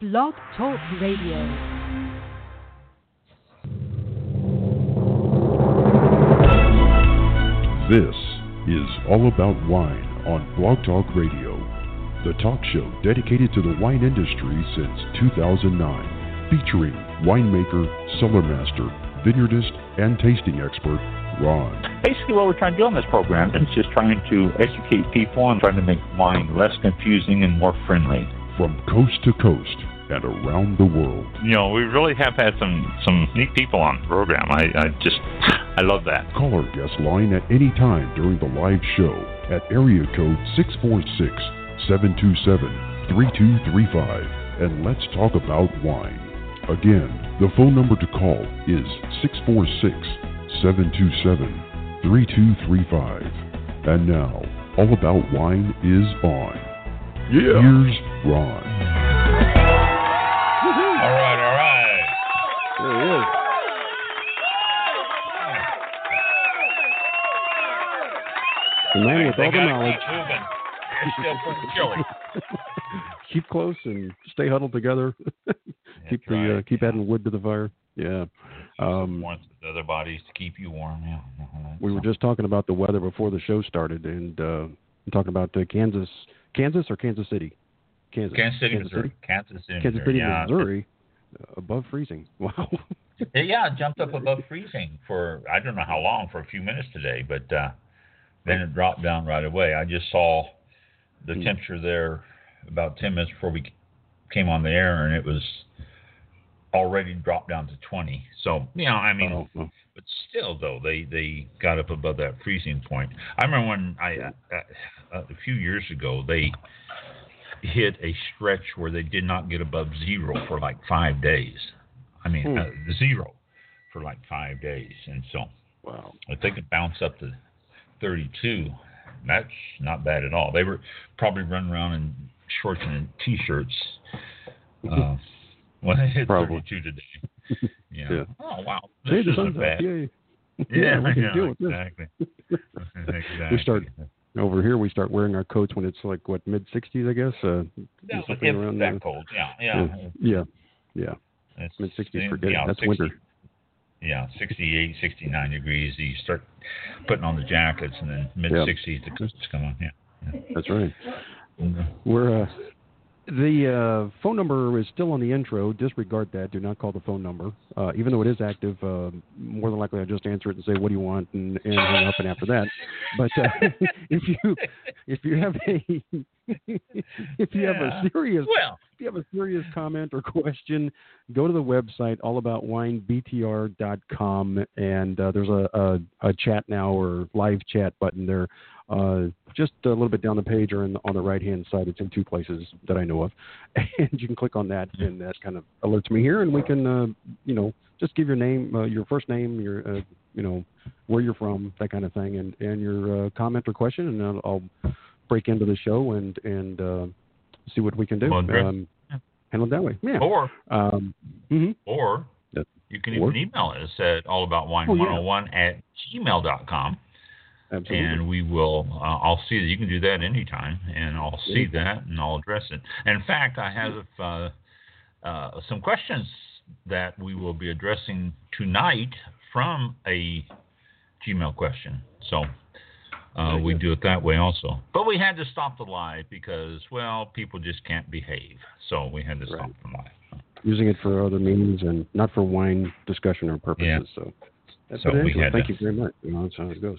Blog Talk Radio. This is All About Wine on Blog Talk Radio, the talk show dedicated to the wine industry since 2009, featuring winemaker, cellar master, vineyardist, and tasting expert Ron. Basically, what we're trying to do on this program is just trying to educate people and trying to make wine less confusing and more friendly. From coast to coast and around the world. You know, we really have had some some neat people on the program. I, I just I love that. Call our guest line at any time during the live show at area code 646 727 3235 and let's talk about wine. Again, the phone number to call is 646 727 3235. And now, All About Wine is on. Yeah. Here's Ron. The man with all the knowledge. Keep moving. Still pretty chilly. keep close and stay huddled together. keep the uh, keep yeah. adding wood to the fire. Yeah. Um, Wants the other bodies to keep you warm. Yeah. uh-huh. we were just talking about the weather before the show started, and uh, talking about uh, Kansas, Kansas or Kansas City, Kansas, Kansas City, Kansas Missouri. City, Kansas City, Kansas Missouri. City, yeah. Missouri, uh, above freezing. Wow. Yeah, jumped up above freezing for I don't know how long for a few minutes today, but then it dropped down right away. I just saw the Hmm. temperature there about ten minutes before we came on the air, and it was already dropped down to twenty. So you know, I mean, oh. but still though they they got up above that freezing point i remember when i uh, uh, a few years ago they hit a stretch where they did not get above zero for like five days i mean Hmm. uh, zero for like five days and so wow. if they could bounce up to 32 that's not bad at all they were probably running around in shorts and t-shirts uh, when they hit Probably. 32 today yeah. Yeah. oh wow Hey, this the isn't bad Yay. yeah, we can yeah, deal with this. exactly. exactly. We start over here. We start wearing our coats when it's like what mid 60s, I guess. Uh, Yeah, something around that there. cold. Yeah, yeah. yeah, yeah, yeah. Mid 60s, forget yeah, it. That's 60 winter. Yeah, 68, 69 degrees. You start putting on the jackets, and then mid 60s the coats come on. Yeah. That's right. yeah. We're uh, the uh, phone number is still on the intro. Disregard that. Do not call the phone number, uh, even though it is active. Uh, more than likely, I'll just answer it and say, "What do you want?" and, and hang up. And after that, but uh, if you if you have a if you have a serious Well, if you have a serious comment or question, go to the website allaboutwinebtr.com and uh, there's a, a, a chat now or live chat button there. Uh, just a little bit down the page or in, on the right hand side. It's in two places that I know of, and you can click on that, and that kind of alerts me here, and we can, uh, you know, just give your name, uh, your first name, your, uh, you know, where you're from, that kind of thing, and and your uh, comment or question, and I'll, I'll break into the show and and uh, see what we can do. Um, handle it that way. Yeah. or Um, mhm. or you can Or- even email us at allaboutwine101 at gmail.com. Absolutely. and we will uh, i'll see that you can do that anytime and i'll see that and i'll address it and in fact i have uh, uh, some questions that we will be addressing tonight from a gmail question so uh, we do it that way also but we had to stop the live because well people just can't behave so we had to stop the live Using it for other means and not for wine discussion or purposes. Yeah. So. That's So what we had Thank to- you very much. You know, that's how it goes.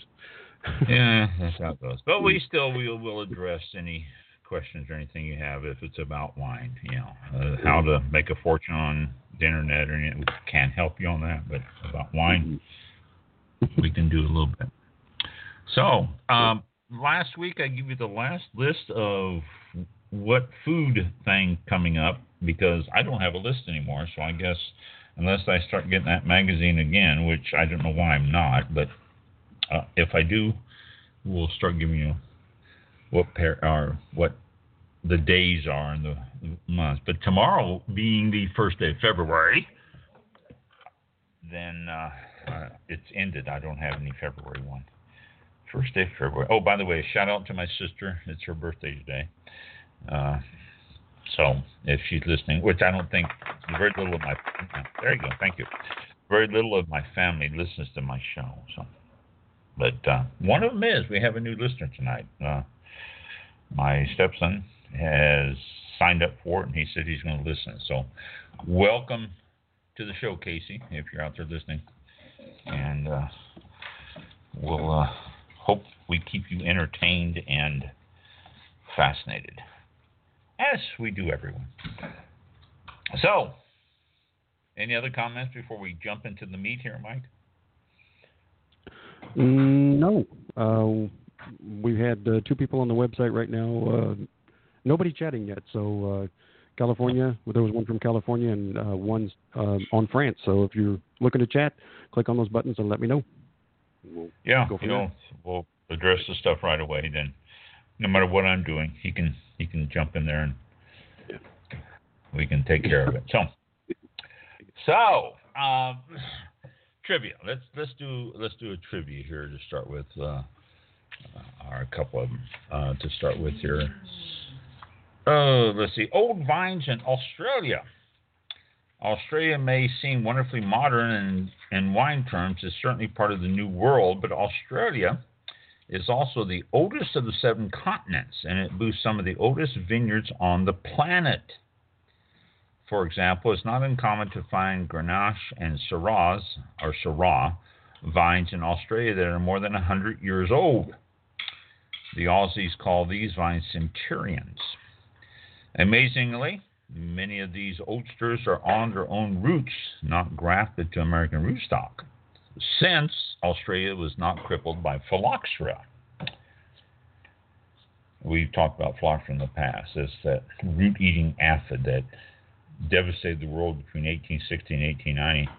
Yeah, that's how it goes. But we still will will address any questions or anything you have if it's about wine. You know, uh, how to make a fortune on the internet or anything. We can't help you on that, but about wine, we can do a little bit. So, um, last week I gave you the last list of what food thing coming up because I don't have a list anymore. So I guess unless I start getting that magazine again, which I don't know why I'm not, but uh, if I do, we'll start giving you what pair or what the days are in the months. But tomorrow being the first day of February, then uh, uh, it's ended. I don't have any February one. First day of February. Oh, by the way, shout out to my sister. It's her birthday today. Uh, So if she's listening, which I don't think very little of my there you go, thank you. Very little of my family listens to my show. So, but uh, one of them is we have a new listener tonight. Uh, my stepson has signed up for it, and he said he's going to listen. So, welcome to the show, Casey, if you're out there listening, and uh, we'll uh, hope we keep you entertained and fascinated, as we do everyone. So, any other comments before we jump into the meat here, Mike? Mm, no. Uh, we've had uh, two people on the website right now. Uh, nobody chatting yet. So uh, California, well, there was one from California and uh, one uh, on France. So if you're looking to chat, click on those buttons and let me know. We'll yeah, you know, we'll address the stuff right away. Then, no matter what I'm doing, he can he can jump in there and we can take care of it. So, so um, trivia. Let's let's do let's do a trivia here to start with. Uh, are a couple of them uh, to start with here. Oh, let's see. Old vines in Australia. Australia may seem wonderfully modern in, in wine terms, is certainly part of the New World, but Australia is also the oldest of the seven continents, and it boasts some of the oldest vineyards on the planet. For example, it's not uncommon to find Grenache and Syrah, or Syrah, vines in Australia that are more than 100 years old. The Aussies call these vines centurions. Amazingly, many of these oldsters are on their own roots, not grafted to American rootstock, since Australia was not crippled by phylloxera. We've talked about phylloxera in the past. It's that root eating aphid that devastated the world between 1860 and 1890.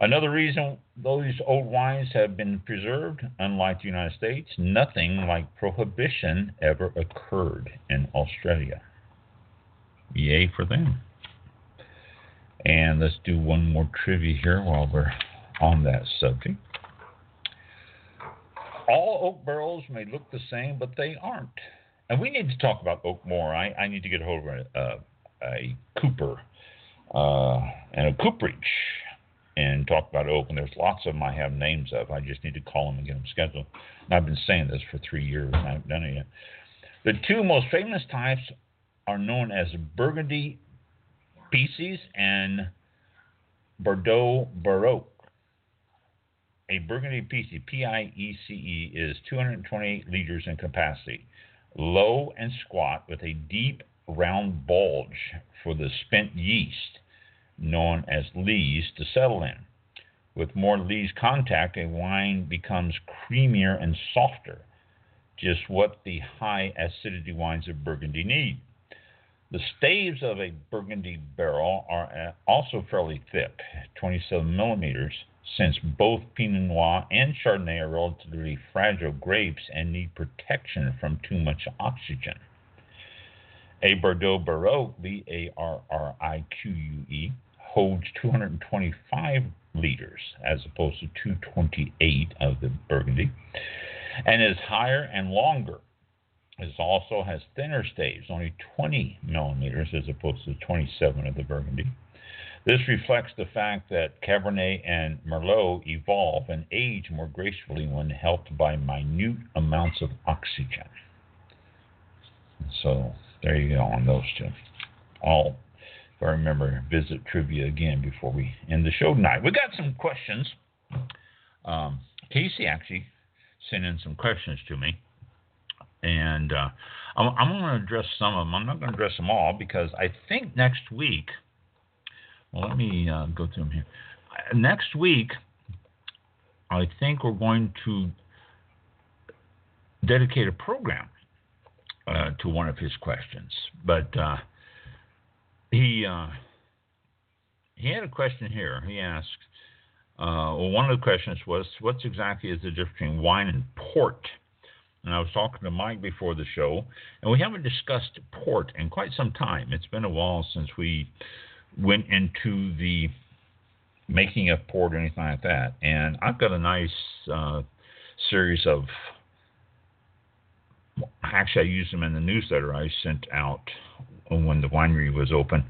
Another reason those old wines have been preserved, unlike the United States, nothing like prohibition ever occurred in Australia. Yay for them. And let's do one more trivia here while we're on that subject. All oak barrels may look the same, but they aren't. And we need to talk about oak more. I, I need to get a hold of uh, a cooper uh, and a cooperage and talk about oak. And there's lots of them I have names of. I just need to call them and get them scheduled. And I've been saying this for three years and I haven't done it yet. The two most famous types are known as Burgundy Pieces and Bordeaux Barrique. A Burgundy Piece, P I E C E, is 228 liters in capacity, low and squat with a deep round bulge for the spent yeast known as lees to settle in. With more lees contact, a wine becomes creamier and softer, just what the high acidity wines of Burgundy need. The staves of a Burgundy barrel are uh, also fairly thick, 27 millimeters, since both Pinot Noir and Chardonnay are relatively fragile grapes and need protection from too much oxygen. A Bordeaux Barrique, B A R R I Q U E, holds 225 liters as opposed to 228 of the Burgundy, and is higher and longer. It also has thinner staves, only 20 millimeters as opposed to 27 of the Burgundy. This reflects the fact that Cabernet and Merlot evolve and age more gracefully when helped by minute amounts of oxygen. So there you go on those two. All if I remember, visit trivia again before we end the show tonight. We got some questions. Um, Casey actually sent in some questions to me, and uh, I'm, I'm going to address some of them. I'm not going to address them all because I think next week. Well, let me uh, go through them here. Next week, I think we're going to dedicate a program uh, to one of his questions, but uh, he uh, he had a question here. He asked, uh, well, one of the questions was, what's exactly is the difference between wine and port? And I was talking to Mike before the show, and we haven't discussed port in quite some time. It's been a while since we went into the making of port or anything like that. And I've got a nice uh, series of. Actually, I used them in the newsletter I sent out when the winery was open,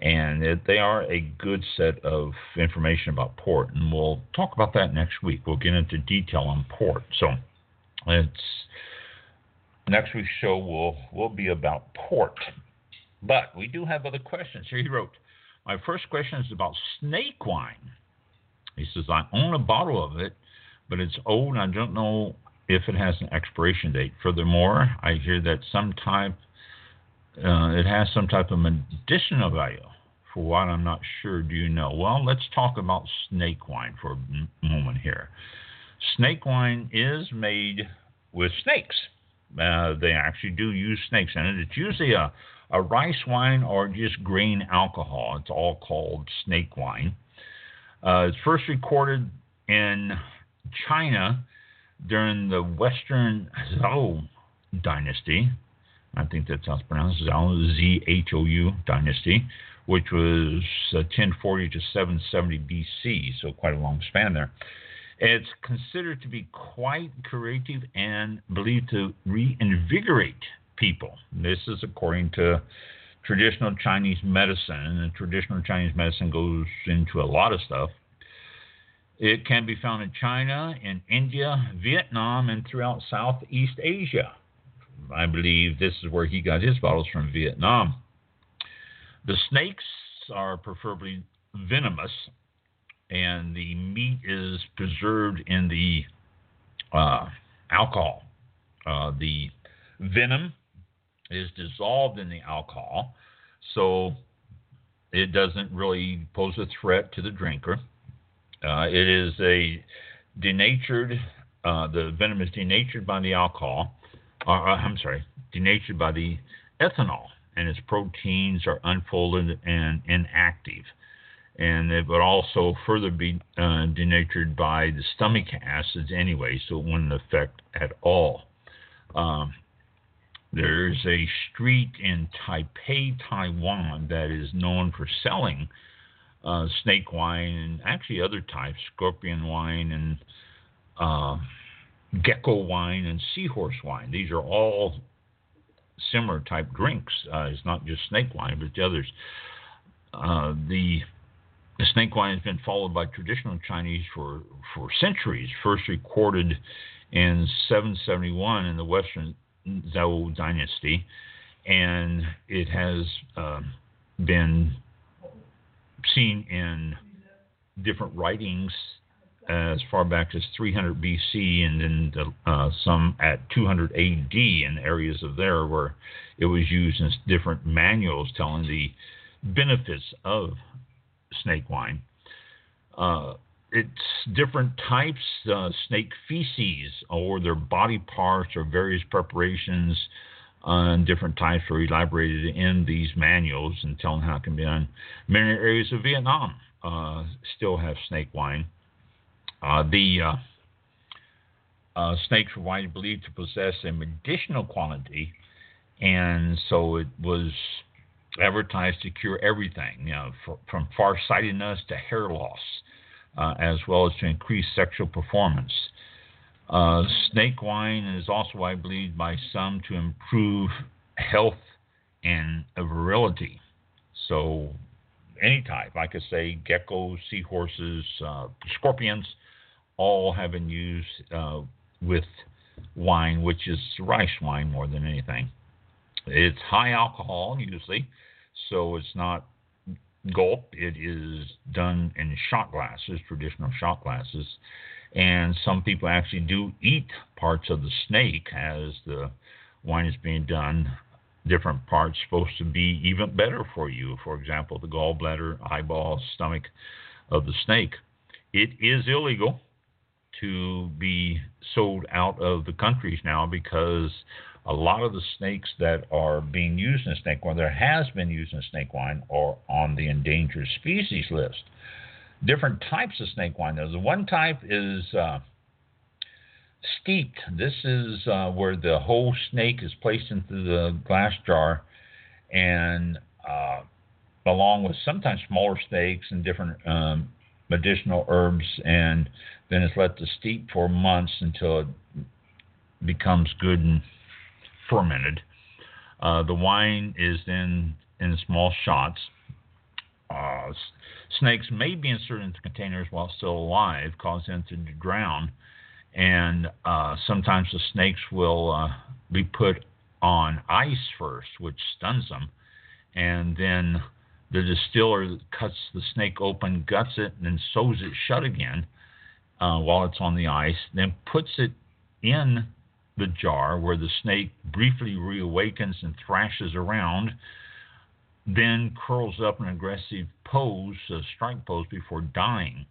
and it, they are a good set of information about port, and we'll talk about that next week. We'll get into detail on port. So it's next week's show will will be about port, but we do have other questions here. He wrote, my first question is about snake wine. He says I own a bottle of it, but it's old and I don't know if it has an expiration date. Furthermore, I hear that some type uh, it has some type of medicinal value. For what I'm not sure, do you know? Well, let's talk about snake wine for a moment here. Snake wine is made with snakes. Uh, they actually do use snakes in it. It's usually a, a rice wine or just grain alcohol. It's all called snake wine. Uh, it's first recorded in China during the Western Zhou dynasty. I think that's how it's pronounced, Zhou, Z H O U dynasty, which was 1040 uh, to 770 BC, so quite a long span there. It's considered to be quite creative and believed to reinvigorate people. This is according to traditional Chinese medicine, and traditional Chinese medicine goes into a lot of stuff. It can be found in China, in India, Vietnam, and throughout Southeast Asia. I believe this is where he got his bottles from Vietnam. The snakes are preferably venomous, and the meat is preserved in the uh, alcohol. Uh, the venom is dissolved in the alcohol, so it doesn't really pose a threat to the drinker. Uh, it is a denatured, uh, the venom is denatured by the alcohol, uh, I'm sorry, denatured by the ethanol, and its proteins are unfolded and inactive. And it would also further be uh, denatured by the stomach acids anyway, so it wouldn't affect at all. Um, there's a street in Taipei, Taiwan, that is known for selling uh, snake wine and actually other types, scorpion wine and uh, gecko wine and seahorse wine. These are all similar type drinks. Uh, it's not just snake wine, but the others. Uh, the the snake wine has been followed by traditional Chinese for, for centuries, first recorded in 771 in the Western Zhou dynasty, and it has uh, been seen in different writings as far back as 300 BC, and then the, uh, some at 200 AD in areas of there where it was used in different manuals telling the benefits of snake wine. Uh, it's different types, uh, snake feces, or their body parts, or various preparations on different types are elaborated in these manuals and telling how it can be done. Many areas of Vietnam uh, still have snake wine. Uh, the uh, uh, snakes were widely believed to possess a medicinal quality, and so it was advertised to cure everything, you know, for, from farsightedness to hair loss, uh, as well as to increase sexual performance. Uh, snake wine is also, I believe, by some to improve health and virility. So, any type, I could say geckos, seahorses, uh, scorpions, all have been used uh, with wine, which is rice wine more than anything. It's high alcohol usually, so it's not gulp. It is done in shot glasses, traditional shot glasses, and some people actually do eat parts of the snake as the wine is being done. Different parts supposed to be even better for you. For example, the gallbladder, eyeball, stomach of the snake. It is illegal to be sold out of the countries now because a lot of the snakes that are being used in snake wine, there has been used in snake wine, are on the endangered species list different types of snake wine. The one type is uh, steeped. This is uh, where the whole snake is placed into the glass jar, and uh, along with sometimes smaller snakes and different um, medicinal herbs, and then it's let to steep for months until it becomes good and fermented. Uh, the wine is then in small shots. Snakes may be inserted into containers while still alive, causing them to drown. And uh, sometimes the snakes will uh, be put on ice first, which stuns them. And then the distiller cuts the snake open, guts it, and then sews it shut again uh, while it's on the ice, then puts it in the jar where the snake briefly reawakens and thrashes around, then curls up in an aggressive pose, a strike pose, before dying.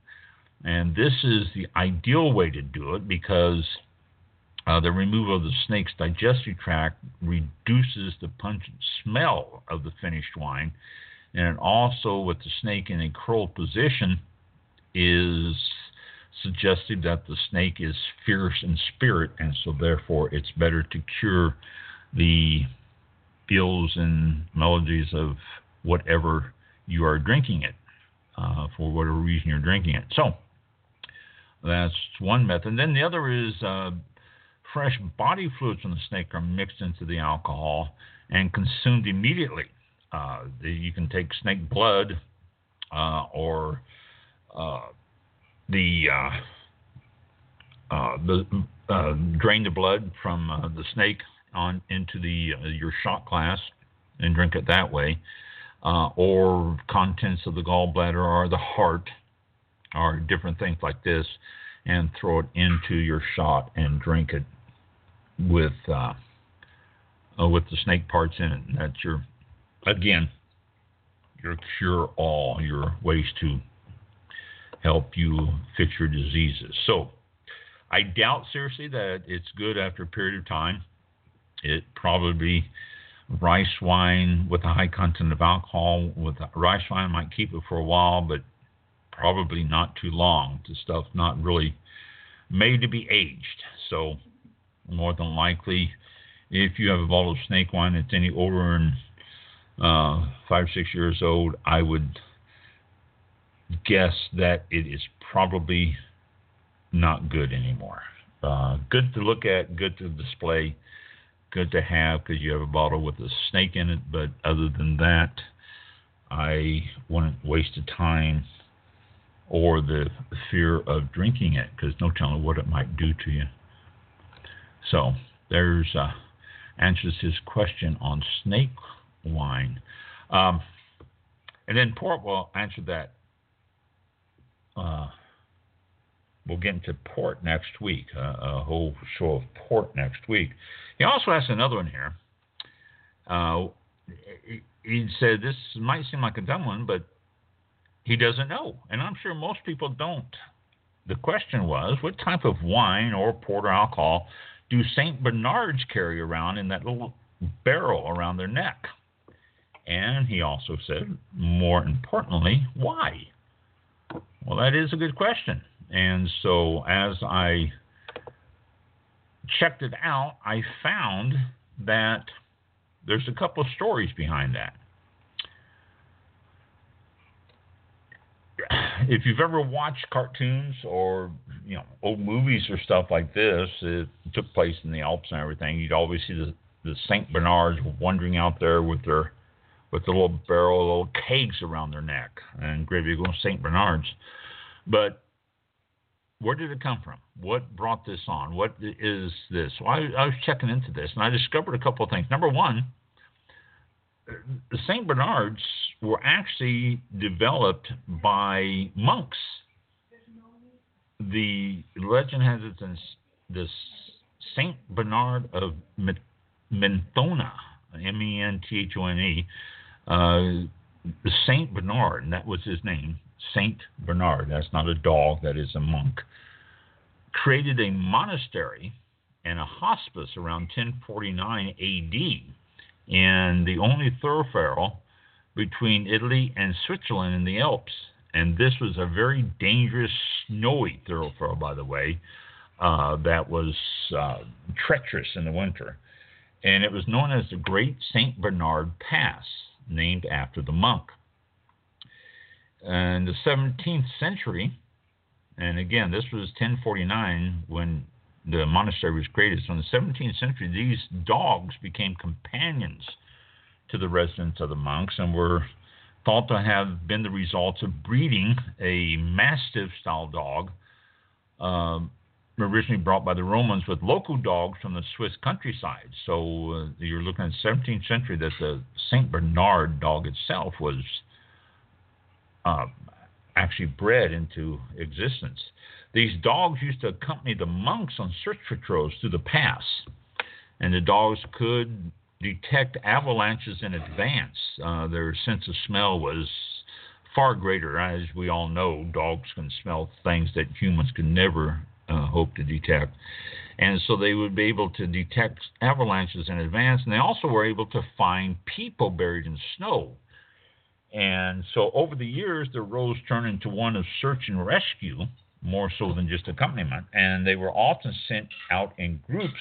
And this is the ideal way to do it because uh, the removal of the snake's digestive tract reduces the pungent smell of the finished wine. And also, with the snake in a curled position, is suggestive that the snake is fierce in spirit, and so therefore it's better to cure the feels and melodies of whatever you are drinking it, uh, for whatever reason you're drinking it. So that's one method. Then the other is uh, fresh body fluids from the snake are mixed into the alcohol and consumed immediately. Uh, you can take snake blood uh, or uh, the uh, the drain the blood from the snake on into the uh, your shot glass and drink it that way, uh, or contents of the gallbladder or the heart, or different things like this, and throw it into your shot and drink it with uh, uh, with the snake parts in it. And that's your again your cure all your ways to help you fix your diseases. So I doubt seriously that it's good after a period of time. It probably rice wine with a high content of alcohol with rice wine might keep it for a while, but probably not too long. The stuff's not really made to be aged. So more than likely, if you have a bottle of snake wine that's any older than uh, five six years old, I would guess that it is probably not good anymore. Uh, good to look at, good to display, good to have because you have a bottle with a snake in it. But other than that, I wouldn't waste the time or the fear of drinking it because no telling what it might do to you. So there's uh, answers his question on snake wine. Um, and then port will answer that uh, we'll get into port next week, uh, a whole show of port next week. He also asked another one here. Uh, he said, This might seem like a dumb one, but he doesn't know. And I'm sure most people don't. The question was, What type of wine or port or alcohol do St. Bernards carry around in that little barrel around their neck? And he also said, more importantly, why? Well, that is a good question. And so as I checked it out, I found that there's a couple of stories behind that. If you've ever watched cartoons or you know old movies or stuff like this, it took place in the Alps and everything. You'd always see the the Saint Bernards wandering out there with their with the little barrel, little kegs around their neck, and great big Saint Bernards. But where did it come from? What brought this on? What is this? I, I was checking into this, and I discovered a couple of things. Number one, the Saint Bernards were actually developed by monks. The legend has it as the Saint Bernard of Menthone, M-E-N-T-H-O-N-E, uh, Saint Bernard, and that was his name, Saint Bernard. That's not a dog, that is a monk. Created a monastery and a hospice around 1049 AD, in the only thoroughfare between Italy and Switzerland in the Alps. And this was a very dangerous, snowy thoroughfare, by the way, uh, that was uh, treacherous in the winter. And it was known as the Great St. Bernard Pass named after the monk. In the 17th century, and again, this was 1049 when the monastery was created. So in the 17th century, these dogs became companions to the residents of the monks and were thought to have been the results of breeding a mastiff style dog um, originally brought by the Romans with local dogs from the Swiss countryside. So uh, you're looking at 17th century that the Saint Bernard dog itself was uh, actually bred into existence. These dogs used to accompany the monks on search patrols through the pass, and the dogs could detect avalanches in advance. Uh, their sense of smell was far greater. As we all know, dogs can smell things that humans can never uh, hope to detect. And so they would be able to detect avalanches in advance, and they also were able to find people buried in snow. And so over the years, the roles turned into one of search and rescue, more so than just accompaniment. And they were often sent out in groups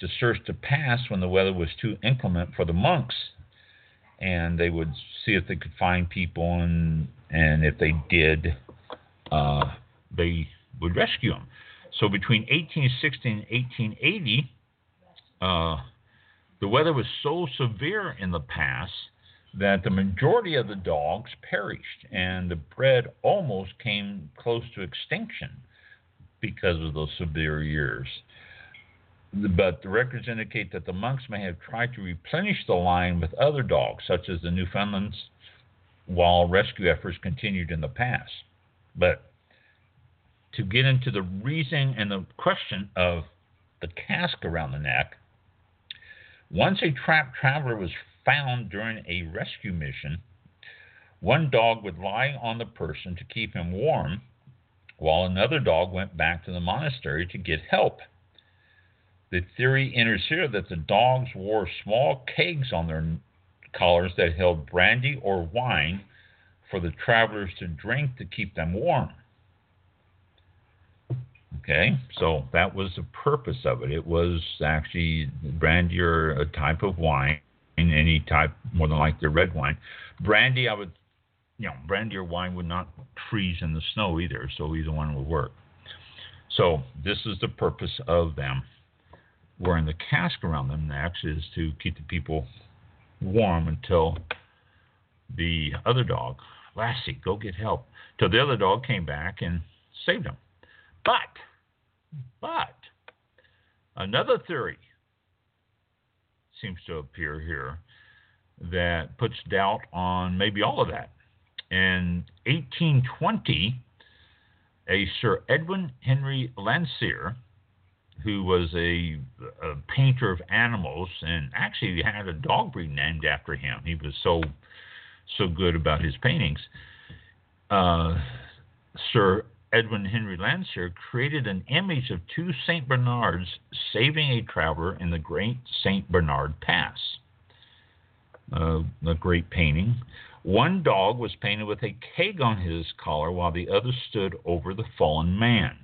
to search the pass when the weather was too inclement for the monks. And they would see if they could find people, and and if they did, uh, they would rescue them. So between 1860 and 1880, uh, the weather was so severe in the pass that the majority of the dogs perished, and the breed almost came close to extinction because of those severe years. But the records indicate that the monks may have tried to replenish the line with other dogs, such as the Newfoundlands, while rescue efforts continued in the past. But to get into the reason and the question of the cask around the neck. Once a trapped traveler was found during a rescue mission, one dog would lie on the person to keep him warm, while another dog went back to the monastery to get help. The theory enters here that the dogs wore small kegs on their collars that held brandy or wine for the travelers to drink to keep them warm. Okay, so that was the purpose of it. It was actually brandy or a type of wine, any type, more than like the red wine. Brandy, I would, you know, brandy or wine would not freeze in the snow either, so either one would work. So this is the purpose of them wearing the cask around their necks is to keep the people warm until the other dog, Lassie, go get help, till the other dog came back and saved them. But but another theory seems to appear here that puts doubt on maybe all of that. In 1820, a Sir Edwin Henry Landseer, who was a, a, painter of animals and actually had a dog breed named after him. He was so so good about his paintings. Uh, Sir Edwin Henry Landseer created an image of two St. Bernards saving a traveler in the Great St. Bernard Pass. Uh, a great painting. One dog was painted with a keg on his collar while the other stood over the fallen man.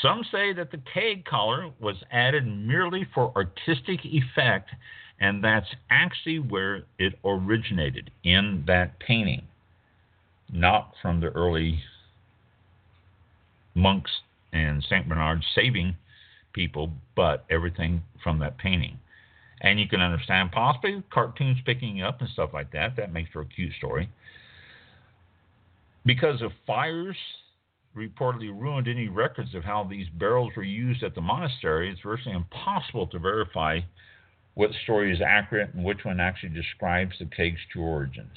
Some say that the keg collar was added merely for artistic effect, and that's actually where it originated in that painting, not from the early monks and St. Bernard saving people, but everything from that painting. And you can understand possibly cartoons picking up and stuff like that. That makes for a cute story. Because of fires reportedly ruined any records of how these barrels were used at the monastery, it's virtually impossible to verify what story is accurate and which one actually describes the cake's true origins.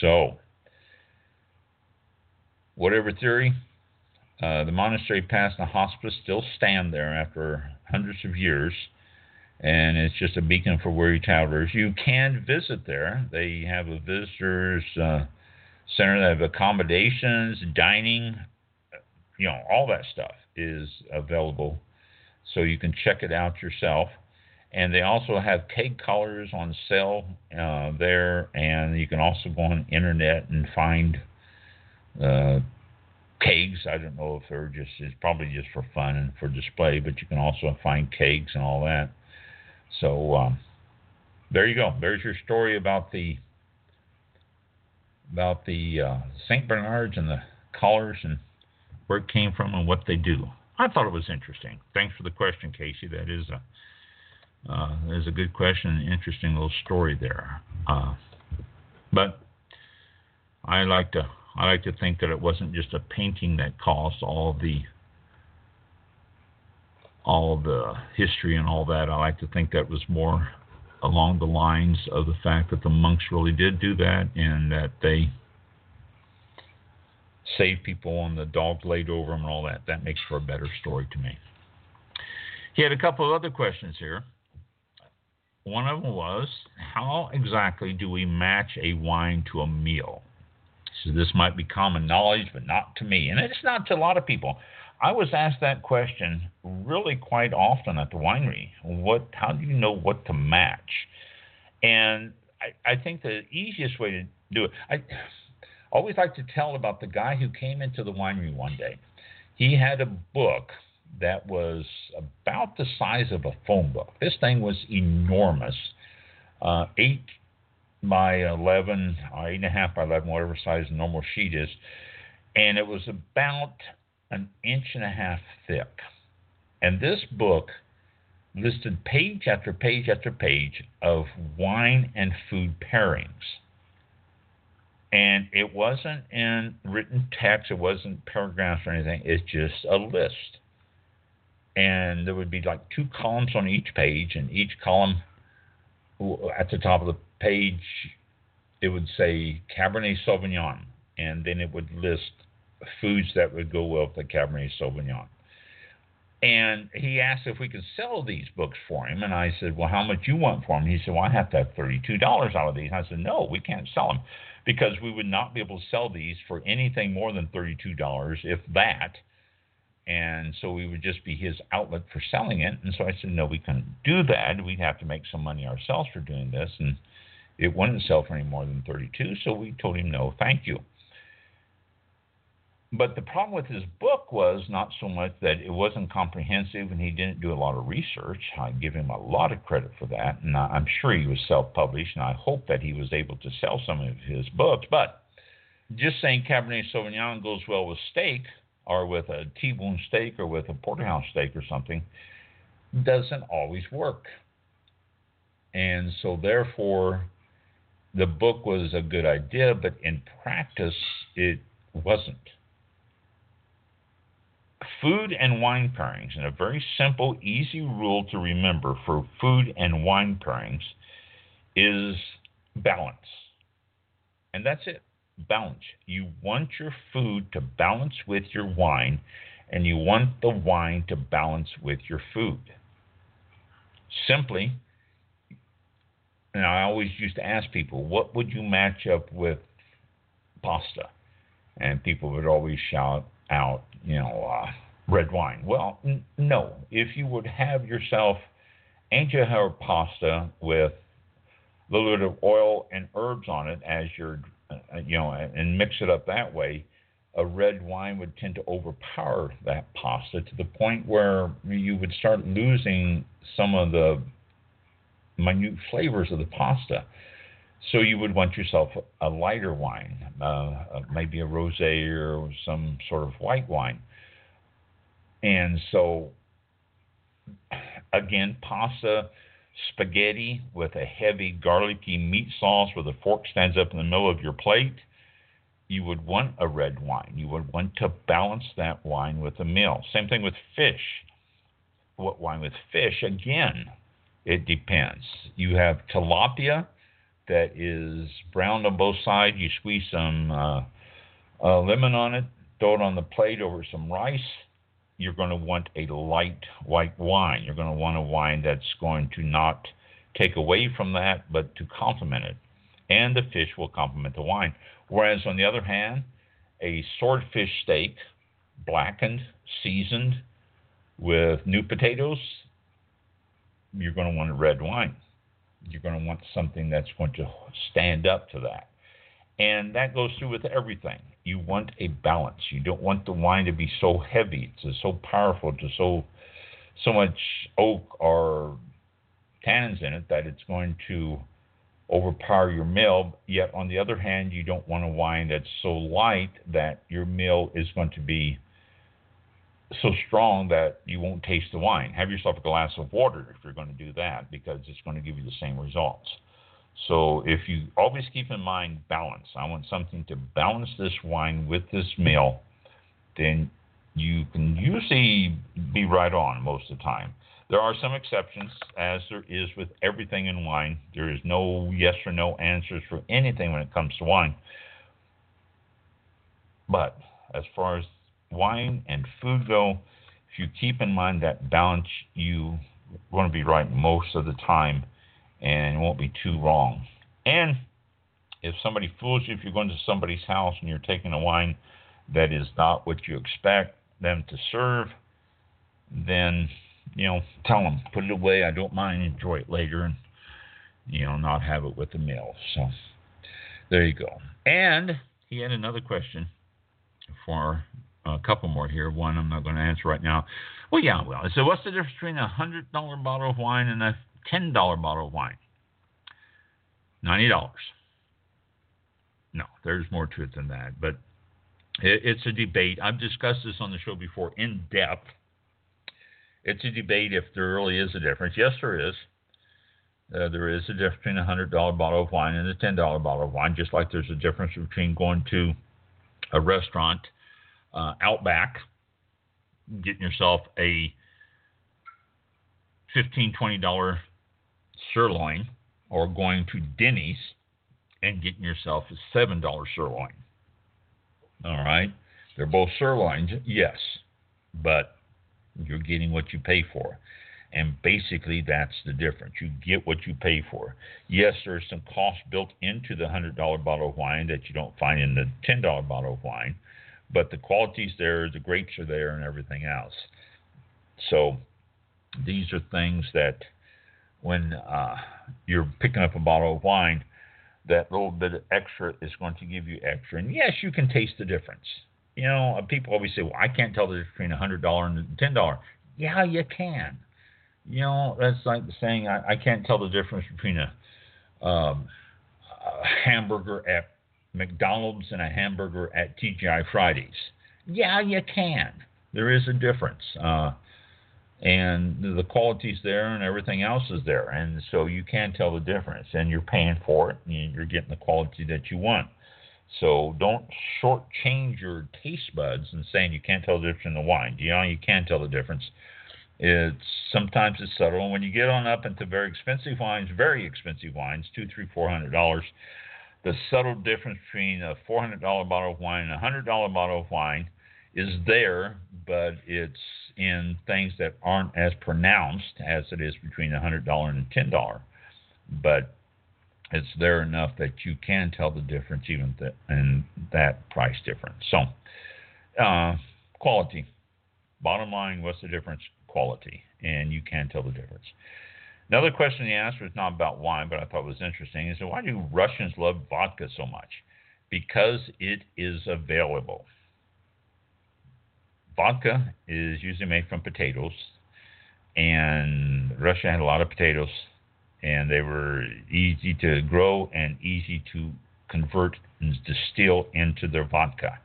So, whatever theory, uh, the monastery past and the hospice still stand there after hundreds of years, and it's just a beacon for weary travelers. You can visit there. They have a visitors uh, center. They have accommodations, dining, you know, all that stuff is available, so you can check it out yourself. And they also have keg collars on sale uh, there, and you can also go on the internet and find uh, kegs. I don't know if they're just it's probably just for fun and for display, but you can also find kegs and all that. So um, there you go. There's your story about the about the uh, Saint Bernards and the collars and where it came from and what they do. I thought it was interesting. Thanks for the question, Casey. That is a Uh, a good question, an interesting little story there. Uh, but I like to I like to think that it wasn't just a painting that caused all the all the history and all that. I like to think that was more along the lines of the fact that the monks really did do that and that they saved people and the dogs laid over them and all that. That makes for a better story to me. He had a couple of other questions here. One of them was, how exactly do we match a wine to a meal? So this might be common knowledge, but not to me. And it's not to a lot of people. I was asked that question really quite often at the winery. What? How do you know what to match? And I, I think the easiest way to do it. I always like to tell about the guy who came into the winery one day. He had a book that was about the size of a phone book. This thing was enormous, uh, eight by 11, uh, eight and a half by 11, whatever size normal sheet is, and it was about an inch and a half thick. And this book listed page after page after page of wine and food pairings. And it wasn't in written text, it wasn't paragraphs or anything, it's just a list. And there would be like two columns on each page, and each column at the top of the page, it would say Cabernet Sauvignon, and then it would list foods that would go well with the Cabernet Sauvignon. And he asked if we could sell these books for him, and I said, "Well, how much you want for them?" He said, "Well, I have to have thirty-two dollars out of these." I said, "No, we can't sell them because we would not be able to sell these for anything more than thirty-two dollars, if that." And so we would just be his outlet for selling it. And so I said, "No, we couldn't do that. We'd have to make some money ourselves for doing this, and it wouldn't sell for any more than thirty-two. So we told him, "No, thank you." But the problem with his book was not so much that it wasn't comprehensive and he didn't do a lot of research. I give him a lot of credit for that, and I'm sure he was self published, and I hope that he was able to sell some of his books. But just saying Cabernet Sauvignon goes well with steak or with a T bone steak or with a porterhouse steak or something doesn't always work. And so, therefore, the book was a good idea, but in practice, it wasn't food and wine pairings, and a very simple, easy rule to remember for food and wine pairings is balance. And that's it balance. You want your food to balance with your wine, and you want the wine to balance with your food. Simply, and I always used to ask people, what would you match up with pasta? And people would always shout out, you know, uh, red wine. Well, n- no. If you would have yourself angel hair pasta with a little bit of oil and herbs on it as you're, uh, you know, and mix it up that way, a red wine would tend to overpower that pasta to the point where you would start losing some of the minute flavors of the pasta. So you would want yourself a lighter wine, uh, maybe a rosé or some sort of white wine. And so, again, pasta, spaghetti with a heavy garlicky meat sauce where the fork stands up in the middle of your plate. You would want a red wine. You would want to balance that wine with a meal. Same thing with fish. What wine with fish? Again, it depends. You have tilapia that is browned on both sides. You squeeze some uh, uh, lemon on it, throw it on the plate over some rice you're going to want a light white wine. You're going to want a wine that's going to not take away from that, but to complement it. And the fish will complement the wine. Whereas, on the other hand, a swordfish steak, blackened, seasoned with new potatoes, you're going to want a red wine. You're going to want something that's going to stand up to that. And that goes through with everything. You want a balance. You don't want the wine to be so heavy, to so powerful, to so so much oak or tannins in it that it's going to overpower your meal. Yet on the other hand, you don't want a wine that's so light that your meal is going to be so strong that you won't taste the wine. Have yourself a glass of water if you're going to do that because it's going to give you the same results. So if you always keep in mind balance, I want something to balance this wine with this meal, then you can usually be right on most of the time. There are some exceptions, as there is with everything in wine. There is no yes or no answers for anything when it comes to wine. But as far as wine and food go, if you keep in mind that balance, you want to be right most of the time and it won't be too wrong. And if somebody fools you, if you're going to somebody's house and you're taking a wine that is not what you expect them to serve, then you know tell them put it away. I don't mind enjoy it later, and you know not have it with the meal. So there you go. And he had another question for a couple more here. One I'm not going to answer right now. Well, yeah, well. So what's the difference between a hundred dollar bottle of wine and a ten dollar bottle of wine? Ninety dollars. No, there's more to it than that. But it, it's a debate. I've discussed this on the show before in depth. It's a debate if there really is a difference. Yes, there is. Uh, there is a difference between a hundred dollar bottle of wine and a ten dollar bottle of wine, just like there's a difference between going to a restaurant uh, Outback, getting yourself a $15, $20 sirloin, or going to Denny's and getting yourself a $7 sirloin. All right? They're both sirloins, yes, but you're getting what you pay for. And basically, that's the difference. You get what you pay for. Yes, there's some cost built into the $100 bottle of wine that you don't find in the $10 bottle of wine but the quality's there, the grapes are there, and everything else. So these are things that when uh, you're picking up a bottle of wine, that little bit of extra is going to give you extra. And yes, you can taste the difference. You know, uh, people always say, "Well, I can't tell the difference between a hundred dollar and a ten dollar." Yeah, you can. You know, that's like the saying, "I, I can't tell the difference between a, um, a hamburger at McDonald's and a hamburger at TGI Fridays. Yeah, you can. There is a difference. Uh, and the quality's there and everything else is there. And so you can tell the difference. And you're paying for it and you're getting the quality that you want. So don't shortchange your taste buds and saying you can't tell the difference in the wine. You know, you can tell the difference. It's sometimes it's subtle. And when you get on up into very expensive wines, very expensive wines, two, three, four hundred dollars, the subtle difference between a $400 bottle of wine and a $100 bottle of wine is there, but it's in things that aren't as pronounced as it is between a $100 and a $10. But it's there enough that you can tell the difference even th- in that price difference. So, uh, quality. Bottom line, what's the difference? Quality. And you can tell the difference. Another question he asked was not about wine, but I thought was interesting. He said, Why do Russians love vodka so much? Because it is available. Vodka is usually made from potatoes, and Russia had a lot of potatoes, and they were easy to grow and easy to convert and distill into their vodka.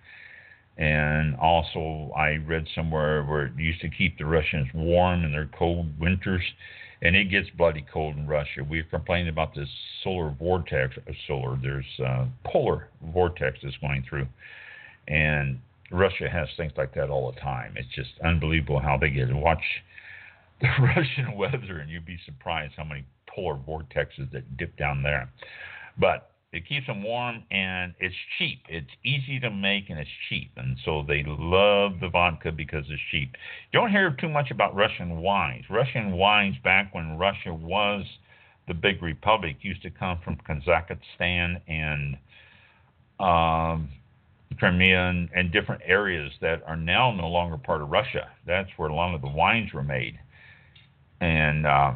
And also, I read somewhere where it used to keep the Russians warm in their cold winters and it gets bloody cold in Russia. We've complained about this solar vortex, uh, solar, there's uh, polar vortex that's going through, and Russia has things like that all the time. It's just unbelievable how they get. Watch the Russian weather, and you'd be surprised how many polar vortexes that dip down there. But it keeps them warm and it's cheap. It's easy to make and it's cheap. And so they love the vodka because it's cheap. Don't hear too much about Russian wines. Russian wines, back when Russia was the big republic, used to come from Kazakhstan and um, Crimea and, and different areas that are now no longer part of Russia. That's where a lot of the wines were made. And uh,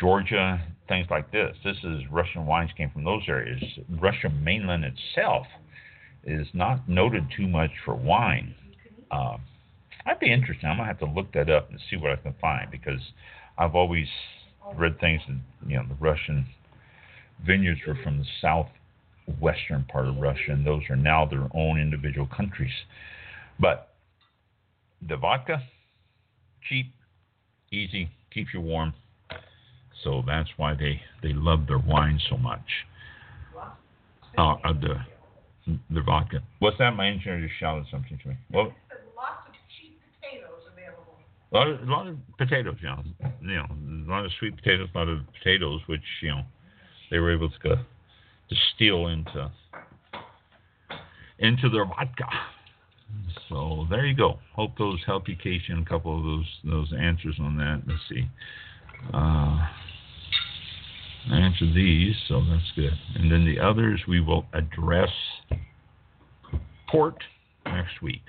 Georgia, things like this. This is Russian wines came from those areas. Russia mainland itself is not noted too much for wine. Uh, I'd be interested. I'm gonna have to look that up and see what I can find because I've always read things that you know the Russian vineyards were from the southwestern part of Russia, and those are now their own individual countries. But the vodka, cheap, easy, keeps you warm. So that's why they, they love their wine so much. Uh, uh, the the vodka. What's that? My engineer just shouted something to me. Well, Lots of cheap potatoes available. a lot of, a lot of potatoes, you know, you know, a lot of sweet potatoes, a lot of potatoes, which you know, they were able to to steal into into their vodka. So there you go. Hope those help you, Casey, on a couple of those those answers on that. Let's see. Uh, I answered these, so that's good. And then the others we will address port next week.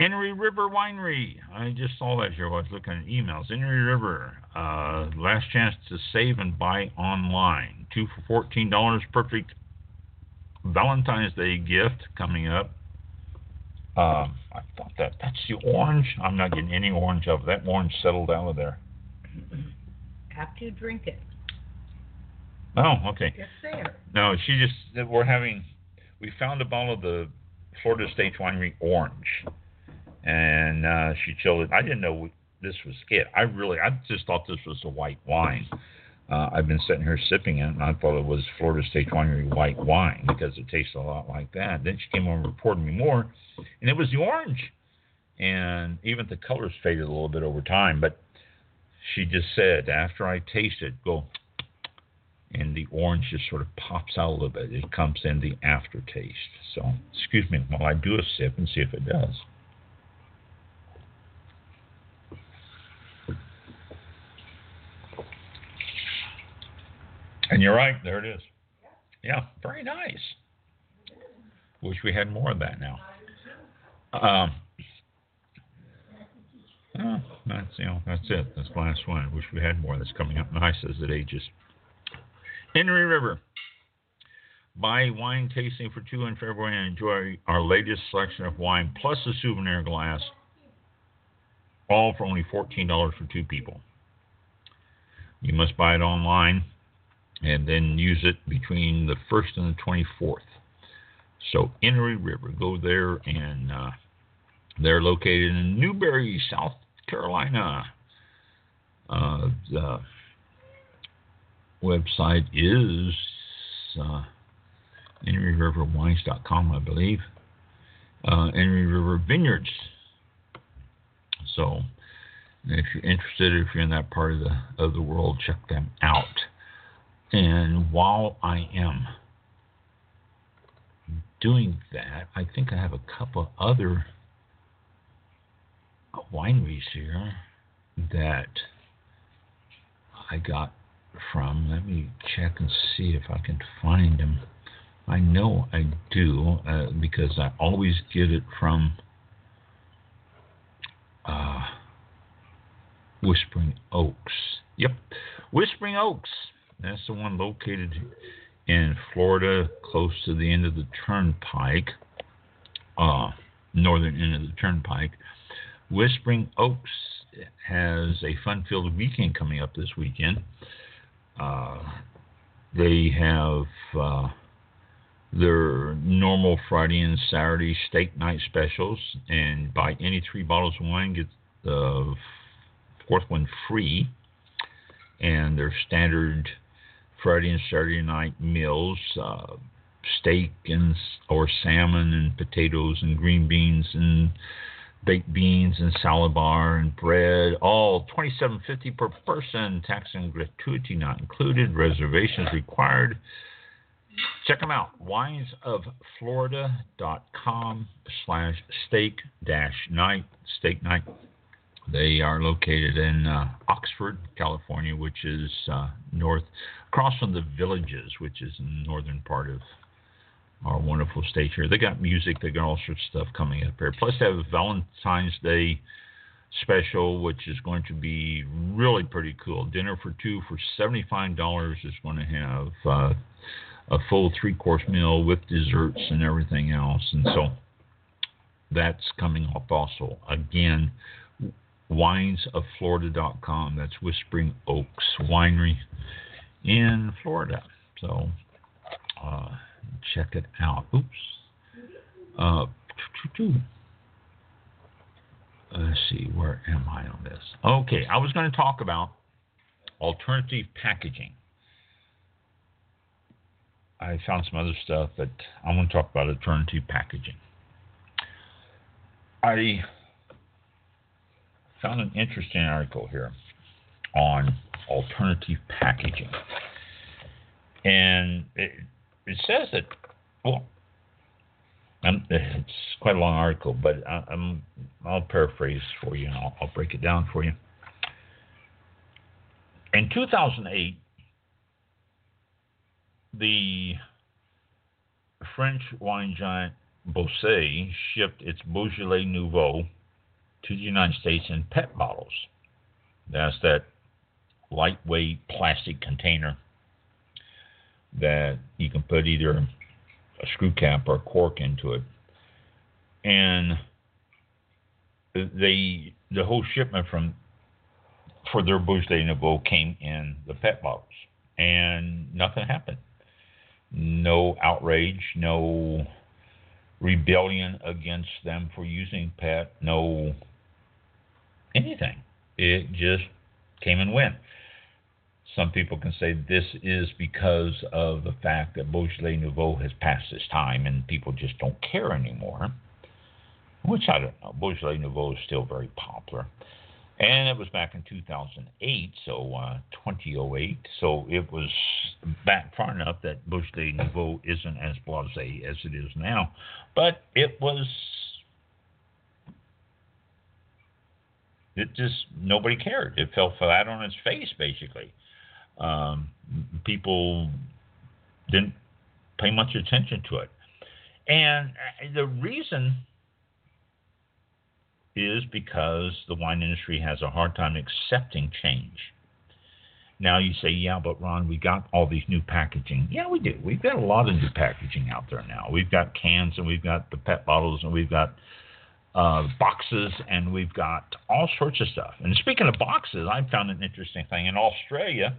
Enoree River Winery. I just saw that here while I was looking at emails. Enoree River, uh, last chance to save and buy online. Two for fourteen dollars. Perfect Valentine's Day gift coming up. Um, I thought that that's the orange. I'm not getting any orange of that. Orange settled out of there. After you drink it, Oh, okay. it's there. No, she just we're having. We found a bottle of the Florida State Winery Orange, and uh, she chilled it. I didn't know this was it. I really, I just thought this was a white wine. Uh, I've been sitting here sipping it, and I thought it was Florida State Winery white wine because it tastes a lot like that. Then she came over and reported me more, and it was the orange, and even the colors faded a little bit over time. But she just said after I taste it, go and the orange just sort of pops out a little bit. It comes in the aftertaste. So, excuse me while I do a sip and see if it does. And you're right, there it is. Yeah, very nice. Wish we had more of that now. Um, oh, that's you know that's it. That's the last one. I wish we had more. That's coming up nice as it ages. Enoree River. Buy wine tasting for two in February and enjoy our latest selection of wine plus a souvenir glass. All for only $14 for two people. You must buy it online and then use it between the 1st and the 24th. So, Enoree River, go there and uh, they're located in Newberry, South Carolina. Uh, the website is uh, I believe. Uh, River Vineyards. So, if you're interested, if you're in that part of the of the world, check them out. And while I am doing that, I think I have a couple other wineries here that I got from. Let me check and see if I can find them. I know I do uh, because I always get it from uh, Whispering Oaks. Yep, Whispering Oaks. That's the one located in Florida, close to the end of the turnpike, uh, northern end of the turnpike. Whispering Oaks has a fun-filled weekend coming up this weekend. Uh, they have uh, their normal Friday and Saturday steak night specials, and buy any three bottles of wine, get the fourth one free. And their standard Friday and Saturday night meals, uh, steak and or salmon and potatoes and green beans and baked beans and salad bar and bread, all twenty-seven fifty per person, tax and gratuity not included. Reservations required. Check them out. Winesoflorida.com slash steak dash night. Steak night. They are located in uh, Oxford, California, which is uh, north, across from the Villages, which is in the northern part of our wonderful state here. They got music, they got all sorts of stuff coming up here. Plus, they have a Valentine's Day special, which is going to be really pretty cool. Dinner for two for $75 is going to have uh, a full three course meal with desserts and everything else. And so that's coming up also. Again, winesoflorida.com. That's Whispering Oaks Winery in Florida. So uh, check it out. Oops. Uh, let's see, where am I on this? Okay, I was going to talk about alternative packaging. I found some other stuff, but I want to talk about alternative packaging. I found an interesting article here on alternative packaging. And it, it says that, well, I'm, it's quite a long article, but I, am I'll paraphrase for you and I'll, I'll break it down for you. In 2008, the French wine giant Boisset shipped its Beaujolais Nouveau to the United States in PET bottles. That's that lightweight plastic container that you can put either a screw cap or a cork into it. And they the whole shipment from for their Beaujolais Nouveau came in the PET bottles, and nothing happened. No outrage, no rebellion against them for using PET, no anything. It just came and went. Some people can say this is because of the fact that Beaujolais Nouveau has passed its time and people just don't care anymore. Which I don't know. Beaujolais Nouveau is still very popular. And it was back in 2008, so uh, 2008. So it was back far enough that Beaujolais Nouveau isn't as blasé as it is now. But it was it just nobody cared. It fell flat on its face, basically. Um, people didn't pay much attention to it, and uh, the reason is because the wine industry has a hard time accepting change. Now you say, yeah, but Ron, we got all these new packaging. Yeah, we do. We've got a lot of new packaging out there now. We've got cans and we've got the PET bottles and we've got uh, boxes and we've got all sorts of stuff. And speaking of boxes, I found an interesting thing in Australia.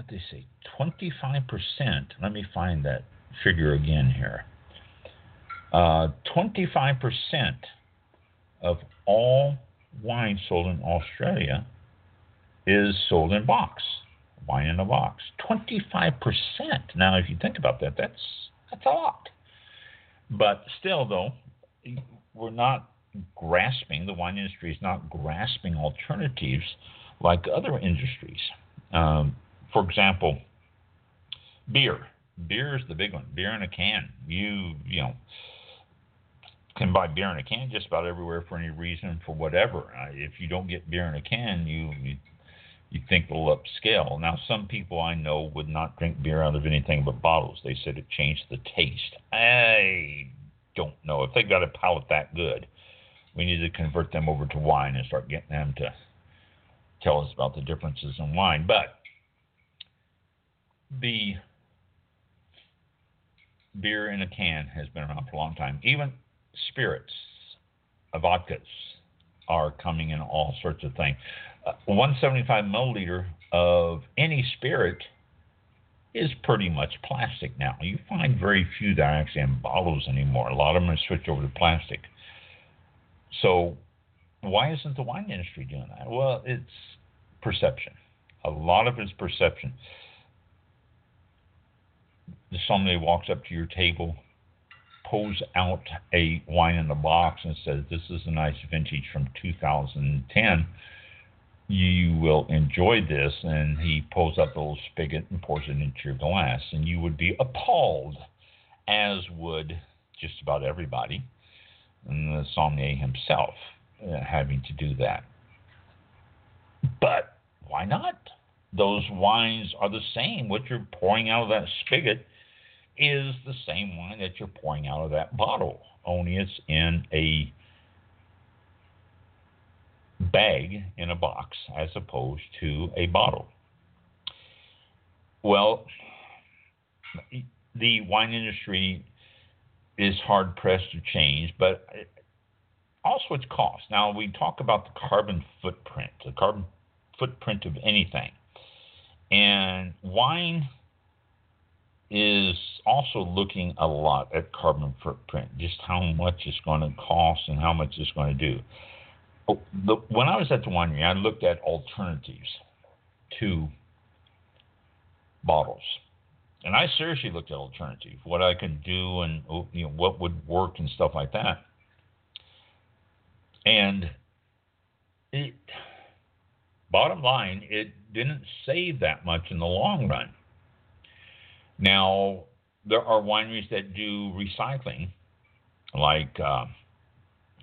What they say? 25%. Let me find that figure again here. Uh, 25% of all wine sold in Australia is sold in box, wine in a box. 25%. Now, if you think about that, that's that's a lot. But still, though, we're not grasping. The wine industry is not grasping alternatives like other industries. Um, for example, beer. Beer is the big one. Beer in a can. You you know can buy beer in a can just about everywhere for any reason for whatever. Uh, if you don't get beer in a can, you, you you think it'll upscale. Now, some people I know would not drink beer out of anything but bottles. They said it changed the taste. I don't know if they got a palate that good. We need to convert them over to wine and start getting them to tell us about the differences in wine. But the beer in a can has been around for a long time. Even spirits, vodkas are coming in all sorts of things. Uh, 175 milliliter of any spirit is pretty much plastic now. You find very few that are actually in bottles anymore. A lot of them are switched over to plastic. So, why isn't the wine industry doing that? Well, it's perception. A lot of it's perception. The sommelier walks up to your table, pulls out a wine in the box and says, This is a nice vintage from 2010. You will enjoy this. And he pulls up a little spigot and pours it into your glass. And you would be appalled, as would just about everybody, and the sommelier himself uh, having to do that. But why not? Those wines are the same. What you're pouring out of that spigot is the same wine that you're pouring out of that bottle, only it's in a bag in a box as opposed to a bottle. Well, the wine industry is hard pressed to change, but also its cost. Now, we talk about the carbon footprint, the carbon footprint of anything. And wine is also looking a lot at carbon footprint, just how much it's going to cost and how much it's going to do. Oh, when I was at the winery, I looked at alternatives to bottles. And I seriously looked at alternatives, what I could do and oh, you know, what would work and stuff like that. And it, bottom line, it didn't save that much in the long run. Now, there are wineries that do recycling, like uh,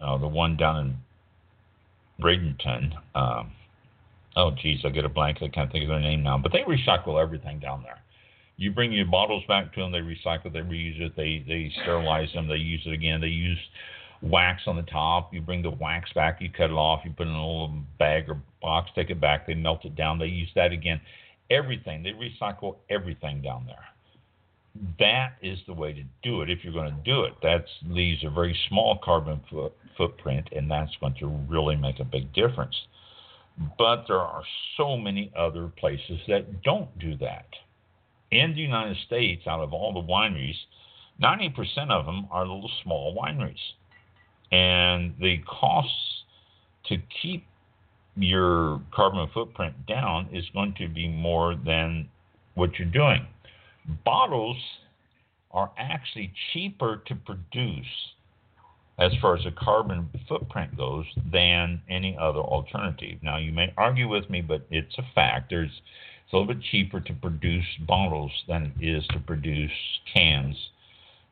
uh, the one down in Bradenton. Um, oh, geez, I get a blank. I can't think of their name now. But they recycle everything down there. You bring your bottles back to them, they recycle, they reuse it, they they sterilize them, they use it again. They use wax on the top. You bring the wax back, you cut it off, you put it in a little bag or box, take it back, they melt it down, they use that again. Everything, they recycle everything down there. That is the way to do it if you're going to do it. That leaves a very small carbon foot, footprint, and that's going to really make a big difference. But there are so many other places that don't do that. In the United States, out of all the wineries, 90% of them are little small wineries and the costs to keep your carbon footprint down is going to be more than what you're doing. Bottles are actually cheaper to produce as far as the carbon footprint goes than any other alternative. Now you may argue with me, but it's a fact. There's it's a little bit cheaper to produce bottles than it is to produce cans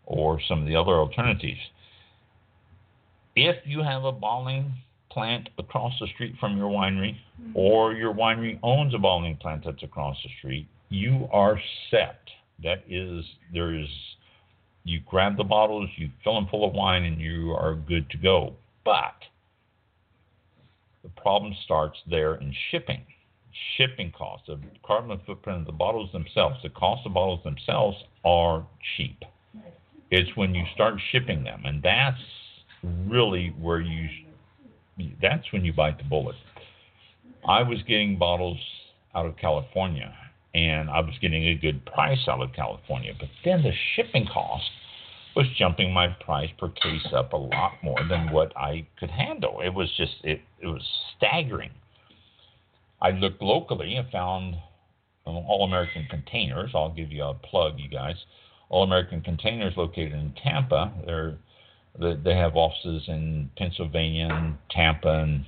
or some of the other alternatives. If you have a bottling plant across the street from your winery, mm-hmm. or your winery owns a bottling plant that's across the street, you are set. That is, there is, you grab the bottles, you fill them full of wine, and you are good to go. But the problem starts there in shipping. Shipping costs, the carbon footprint of the bottles themselves, the cost of bottles themselves are cheap. It's when you start shipping them, and that's really where you that's when you bite the bullet. I was getting bottles out of California and I was getting a good price out of California, but then the shipping cost was jumping my price per case up a lot more than what I could handle. It was just it it was staggering. I looked locally and found All American Containers. I'll give you a plug, you guys. All American Containers located in Tampa. They're they have offices in Pennsylvania and Tampa and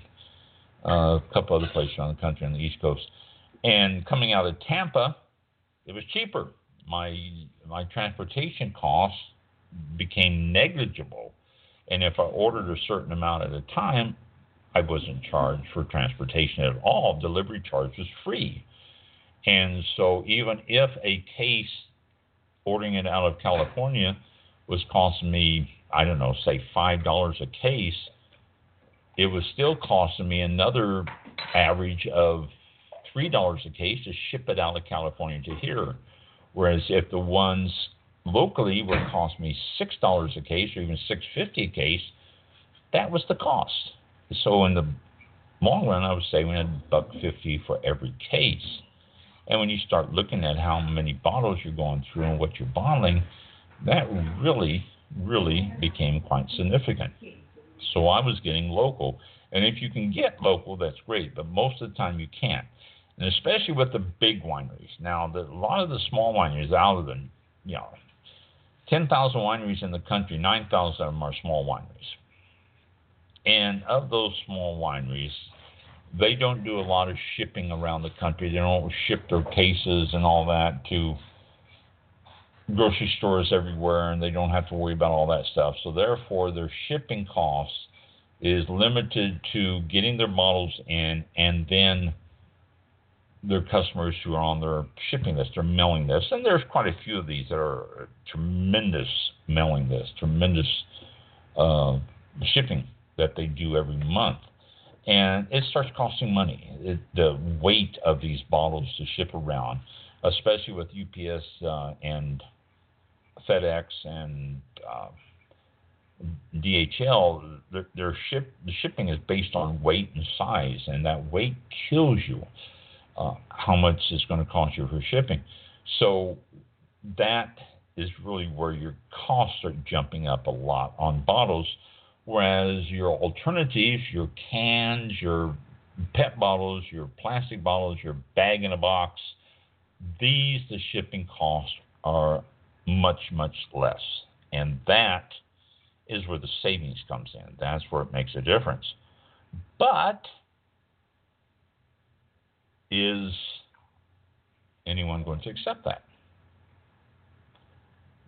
uh, a couple other places around the country on the East Coast. And coming out of Tampa, it was cheaper. My my transportation costs became negligible, and if I ordered a certain amount at a time, I wasn't charged for transportation at all. Delivery charge was free, and so even if a case ordering it out of California was costing me I don't know, say five dollars a case, it was still costing me another average of three dollars a case to ship it out of California to here. Whereas if the ones locally would cost me six dollars a case or even six fifty a case, that was the cost. So in the long run, I was saving a buck fifty for every case. And when you start looking at how many bottles you're going through and what you're bottling, that really really became quite significant. So I was getting local. And if you can get local, that's great, but most of the time you can't. And especially with the big wineries. Now, the, a lot of the small wineries out of the, you know, 10,000 wineries in the country, 9,000 of them are small wineries. And of those small wineries, they don't do a lot of shipping around the country. They don't ship their cases and all that to grocery stores everywhere and they don't have to worry about all that stuff. So therefore their shipping costs is limited to getting their bottles in and then their customers who are on their shipping list their mailing this. And there's quite a few of these that are tremendous mailing this, tremendous uh, shipping that they do every month. And it starts costing money. It, the weight of these bottles to ship around, especially with UPS uh, and FedEx and uh, DHL, their, their, ship the shipping is based on weight and size, and that weight kills you. Uh, how much is going to cost you for shipping? So that is really where your costs are jumping up a lot on bottles, whereas your alternatives, your cans, your PET bottles, your plastic bottles, your bag in a box, these the shipping costs are much much less, and that is where the savings comes in. That's where it makes a difference. But is anyone going to accept that?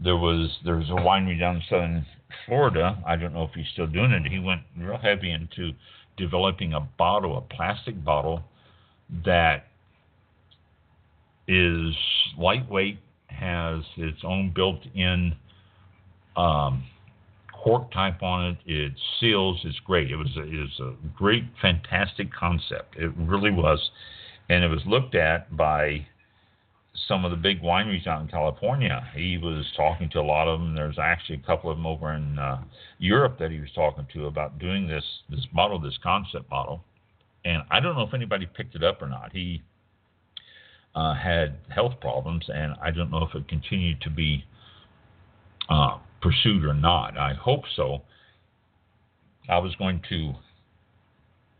There was there was a winery down in southern Florida. I don't know if he's still doing it. He went real heavy into developing a bottle, a plastic bottle that is lightweight, has its own built-in um, cork type on it. It seals. It's great. It was a, it was a great, fantastic concept. It really was, and it was looked at by some of the big wineries out in California. He was talking to a lot of them. There's actually a couple of them over in uh, Europe that he was talking to about doing this this model, this concept model. And I don't know if anybody picked it up or not. He uh, had health problems, and I don't know if it continued to be uh, pursued or not. I hope so. I was going to,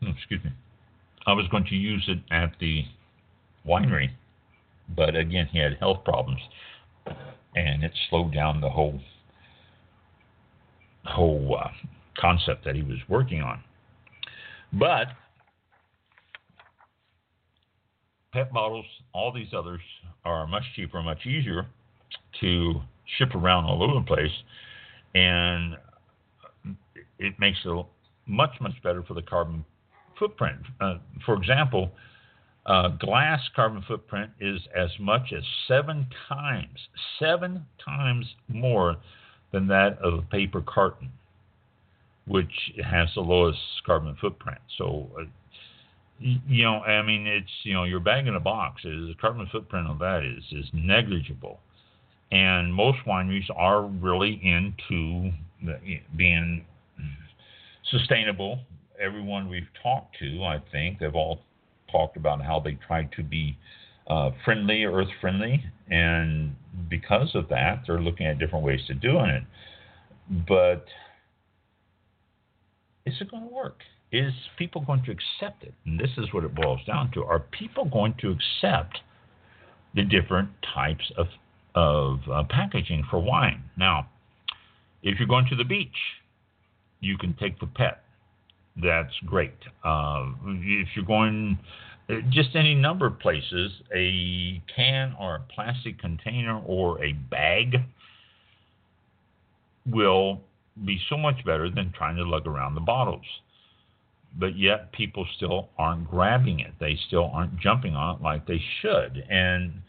hmm, excuse me, I was going to use it at the winery, but again, he had health problems, and it slowed down the whole whole uh, concept that he was working on. But PET bottles, all these others are much cheaper, much easier to ship around all over the place, and it makes it much much better for the carbon footprint. Uh, for example, uh, glass carbon footprint is as much as seven times, seven times more than that of a paper carton, which has the lowest carbon footprint. So, uh, you know, I mean, it's you know, your bag in a box is the carbon footprint of that is is negligible and most wineries are really into being sustainable. Everyone we've talked to, I think, they've all talked about how they try to be uh, friendly, earth friendly, and because of that, they're looking at different ways to doing it. But is it going to work? Is people going to accept it? And this is what it boils down to: Are people going to accept the different types of of uh, packaging for wine. Now, if you're going to the beach, you can take the PET. That's great. Uh, if you're going just any number of places, a can or a plastic container or a bag will be so much better than trying to lug around the bottles. But yet, people still aren't grabbing it. They still aren't jumping on it like they should. And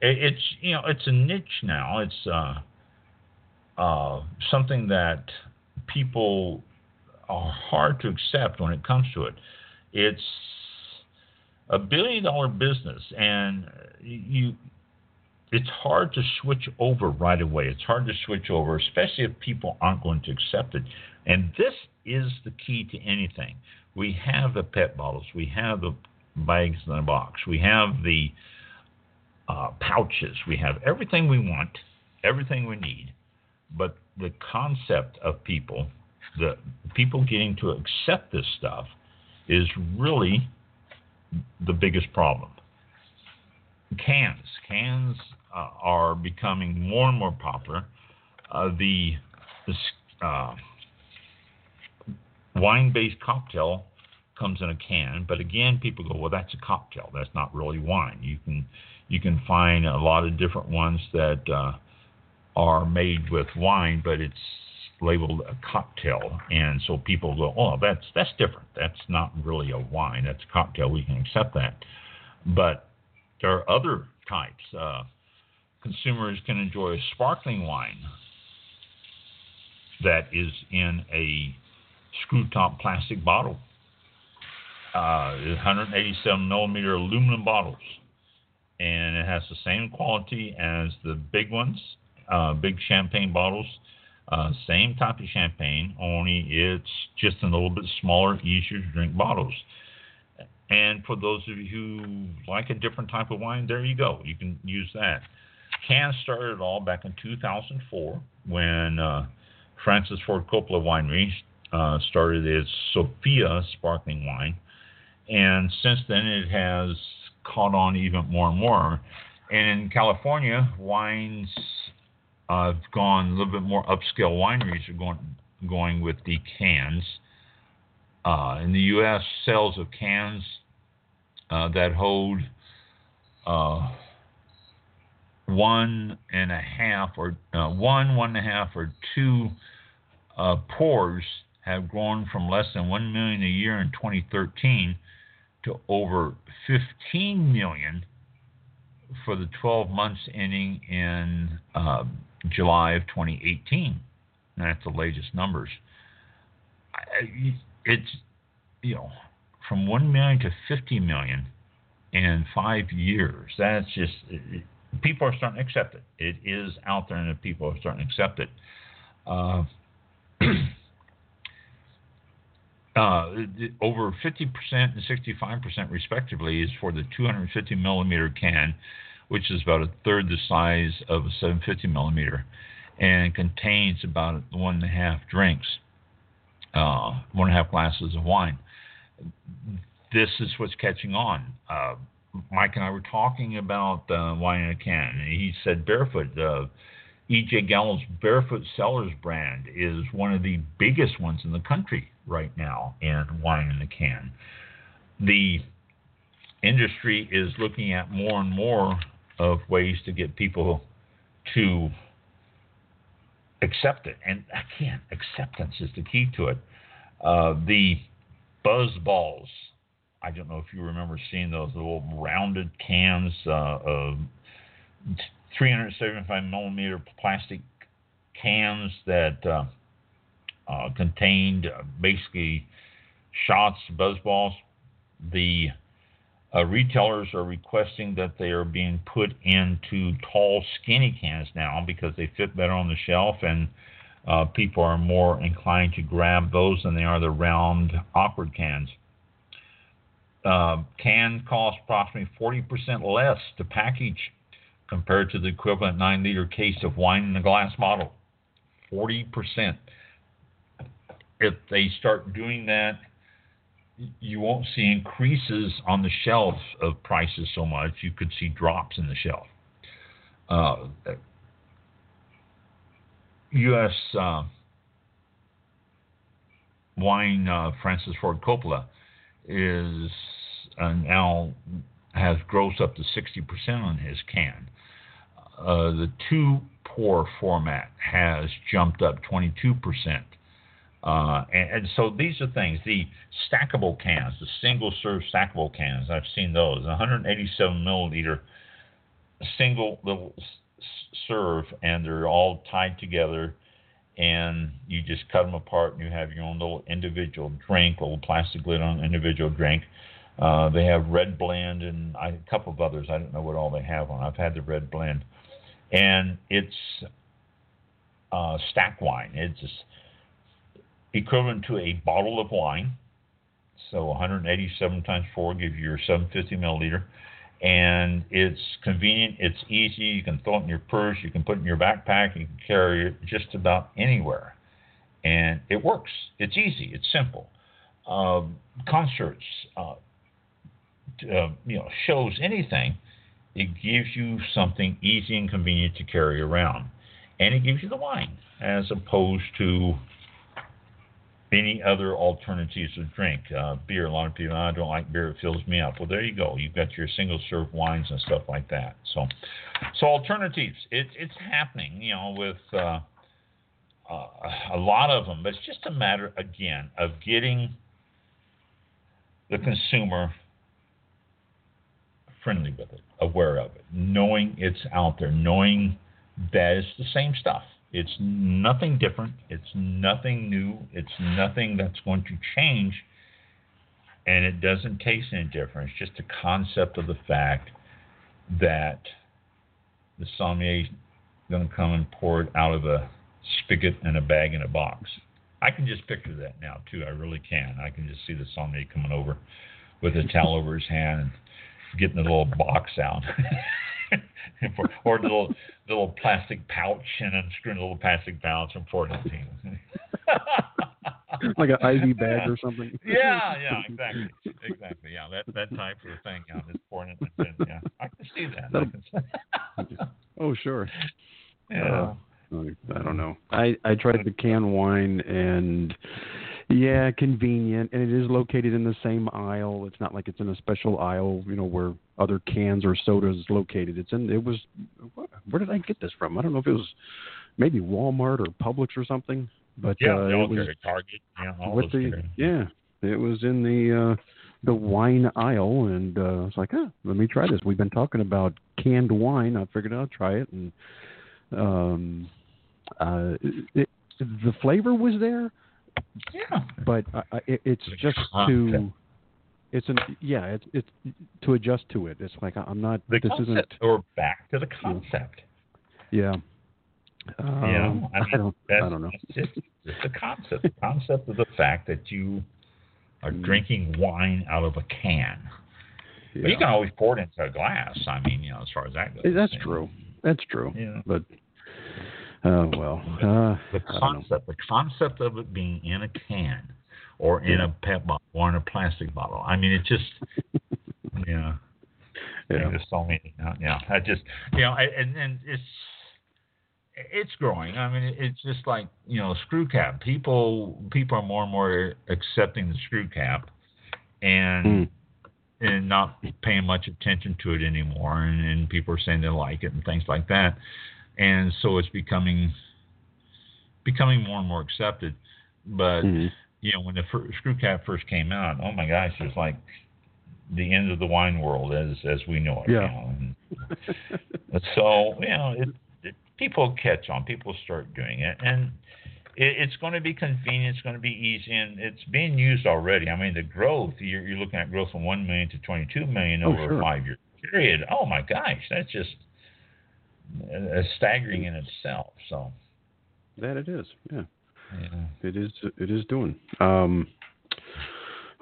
it's you know it's a niche now. It's uh, uh, something that people are hard to accept when it comes to it. It's a billion dollar business, and you it's hard to switch over right away. It's hard to switch over, especially if people aren't going to accept it. And this is the key to anything. We have the PET bottles, we have the bags in the box, we have the uh, pouches. We have everything we want, everything we need. But the concept of people, the people getting to accept this stuff, is really the biggest problem. Cans. Cans uh, are becoming more and more popular. Uh, the, the uh, wine based cocktail comes in a can, but again, people go, well, that's a cocktail. That's not really wine. You can you can find a lot of different ones that uh, are made with wine, but it's labeled a cocktail, and so people go, "Oh, that's that's different. That's not really a wine. That's a cocktail. We can accept that." But there are other types. Uh, consumers can enjoy sparkling wine that is in a screw top plastic bottle. Uh, 187 millimeter aluminum bottles and it has the same quality as the big ones, uh, big champagne bottles. Uh, same type of champagne, only it's just a little bit smaller, easier to drink bottles. And for those of you who like a different type of wine, there you go. You can use that. Can started it all back in 2004 when uh, Francis Ford Coppola Winery uh, started its Sofia sparkling wine, and since then it has caught on even more and more. And in California, wines have gone a little bit more upscale wineries are going going with the cans. Uh, in the U.S., sales of cans uh, that hold uh, one and a half or uh, one, one and a half, or two uh, pours have grown from less than one million a year in 2013 to over 15 million for the 12 months ending in uh, July of 2018. That's the latest numbers. It's you know from one million to 50 million in five years. That's just it, people are starting to accept it. It is out there, and people are starting to accept it. Uh, uh, over 50% and 65% respectively is for the 250 millimeter can, which is about a third the size of a 750 millimeter, and contains about one and a half drinks, uh, one and a half glasses of wine. This is what's catching on. Uh, Mike and I were talking about uh, wine in a can, and he said Barefoot. Uh, E.J. Gallo's Barefoot Cellars brand is one of the biggest ones in the country right now in wine in a can. The industry is looking at more and more of ways to get people to accept it. And again, acceptance is the key to it. Uh, the buzz balls I don't know if you remember seeing those little rounded cans uh, of 375 millimeter plastic cans that uh, uh, contained uh, basically shots, BuzzBallz. The uh, retailers are requesting that they are being put into tall, skinny cans now because they fit better on the shelf and uh, people are more inclined to grab those than they are the round, awkward cans uh, can cost approximately 40% less to package compared to the equivalent 9 liter case of wine in a glass bottle. 40%. If they start doing that, you won't see increases on the shelf of prices so much. You could see drops in the shelf. Uh, U.S. Uh, wine, uh, Francis Ford Coppola, is uh, now has gross up to 60% on his can. Uh, the two pour format has jumped up 22%. Uh, and, and, so these are things. The stackable cans, the single serve stackable cans, I've seen those. 187 milliliter single little serve, and they're all tied together. And you just cut them apart, and you have your own little individual drink, little plastic lid on individual drink. Uh, they have red blend and I, a couple of others. I don't know what all they have on. I've had the red blend, and it's uh, stack wine. It's equivalent to a bottle of wine. So 187 times four gives you your 750 milliliter, and it's convenient. It's easy. You can throw it in your purse. You can put it in your backpack. You can carry it just about anywhere, and it works. It's easy. It's simple. Uh, concerts, uh, uh, you know shows anything, it gives you something easy and convenient to carry around, and it gives you the wine as opposed to any other alternatives of drink. Uh, beer, a lot of people, I don't like beer; it fills me up. Well, there you go. You've got your single serve wines and stuff like that. So, so alternatives. It's it's happening, you know, with. Uh, uh, a lot of them, but it's just a matter again of getting the consumer friendly with it, aware of it, knowing it's out there, knowing that it's the same stuff. It's nothing different. It's nothing new. It's nothing that's going to change. And it doesn't taste any different. It's just a concept of the fact that the sommelier is going to come and pour it out of a spigot and a bag in a box. I can just picture that now, too. I really can. I can just see the sommelier coming over with a towel over his hand and getting the little box out or the little little plastic pouch and unscrewing a little plastic pouch and pouring it in. like an IV bag or something. Yeah, yeah, exactly, exactly. Yeah, that that type of thing. Yeah, just pouring it in. Yeah, I can see that. Can see. oh, sure. Yeah. Uh, I don't know. I I tried the canned wine and yeah, convenient, and it is located in the same aisle. It's not like it's in a special aisle, you know, where other cans or sodas located. It's in. It was. Where did I get this from? I don't know if it was maybe Walmart or Publix or something. But yeah, uh, they it was Target. Yeah, all with those the yeah, it was in the uh the wine aisle, and uh, I was like, oh, let me try this. We've been talking about canned wine. I figured I'd try it, and um, uh, it, the flavor was there, Yeah. but I, I, it, it's just to it's an yeah it's it's to adjust to it. It's like I'm not. The this concept, isn't. or back to the concept. Yeah. you Um, know, I, mean, I don't. I don't know. It's just, it's the concept. The concept of the fact that you are Mm. drinking wine out of a can. But you can always pour it into a glass. I mean, you know, as far as that goes. That's true. That's true. Yeah. But uh, well, uh, The I don't know. concept, the concept of it being in a can, or in a pet bottle, or in a plastic bottle. I mean, it just, yeah. Yeah. There's so many. uh, Yeah, I just you know, I, and and it's it's growing. I mean, it's just like you know, screw cap. People people are more and more accepting the screw cap, and Mm. and not paying much attention to it anymore. And, and people are saying they like it and things like that. And so it's becoming becoming more and more accepted. But Mhm. you know, when the fir- screw cap first came out, oh my gosh, it was like the end of the wine world as as we know it. Yeah. And so you know, it, it, people catch on. People start doing it, and it, it's going to be convenient. It's going to be easy, and it's being used already. I mean, the growth you're, you're looking at growth from one million to 22 million over sure. a five-year period. Oh my gosh, that's just staggering in itself. So. that it is. Yeah. Yeah. It is. It is doing. Um,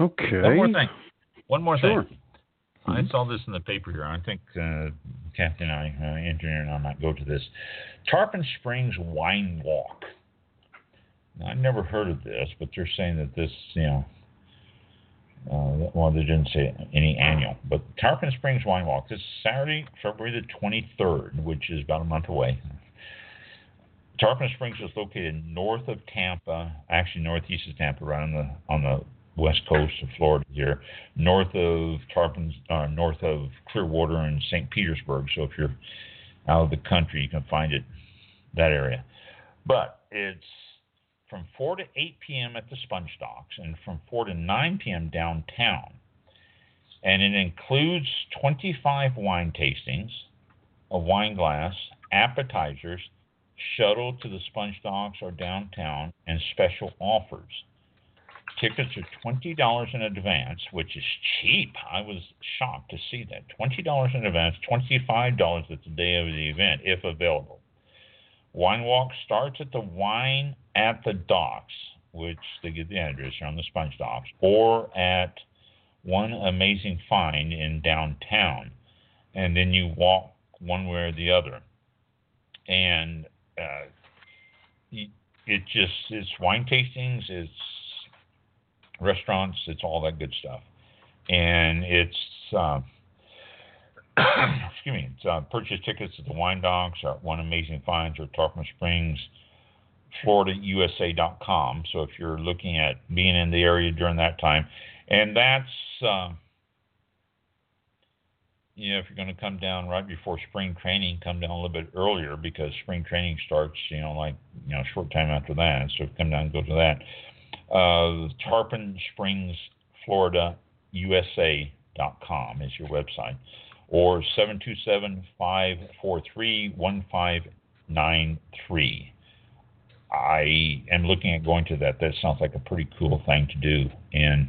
okay. One more thing. One more Sure. thing. I Mhm. saw this in the paper here. I think uh, and I, uh, engineer and I, might go to this. Tarpon Springs Wine Walk. Now, I've never heard of this, but they're saying that this, you know, uh, well, they didn't say any annual, but Tarpon Springs Wine Walk. This is Saturday, February the 23rd, which is about a month away. Tarpon Springs is located north of Tampa, actually northeast of Tampa, right on the on the west coast of Florida here, north of Tarpon, uh, north of Clearwater and St. Petersburg. So if you're out of the country, you can find it that area. But it's from 4 to 8 p.m. at the Sponge Docks and from 4 to 9 p.m. downtown. And it includes 25 wine tastings, a wine glass, appetizers, shuttle to the Sponge Docks or downtown, and special offers. Tickets are twenty dollars in advance, which is cheap. I was shocked to see that twenty dollars in advance, twenty-five dollars at the day of the event, if available. Wine walk starts at the Wine at the Docks, which they give the address here on the Sponge Docks, or at One Amazing Find in downtown, and then you walk one way or the other. And uh, it just it's wine tastings, it's restaurants, it's all that good stuff, and it's uh, excuse me, uh, purchase tickets at the Wine Docks or One Amazing Finds or Tarpon Springs, FloridaUSA.com. So if you're looking at being in the area during that time, and that's uh, you know, if you're going to come down right before spring training, come down a little bit earlier because spring training starts, you know, like, you know, short time after that. So come down and go to that. Uh, Tarpon Springs, Florida, USA.com is your website. Or 727 543 1593. I am looking at going to that. That sounds like a pretty cool thing to do. And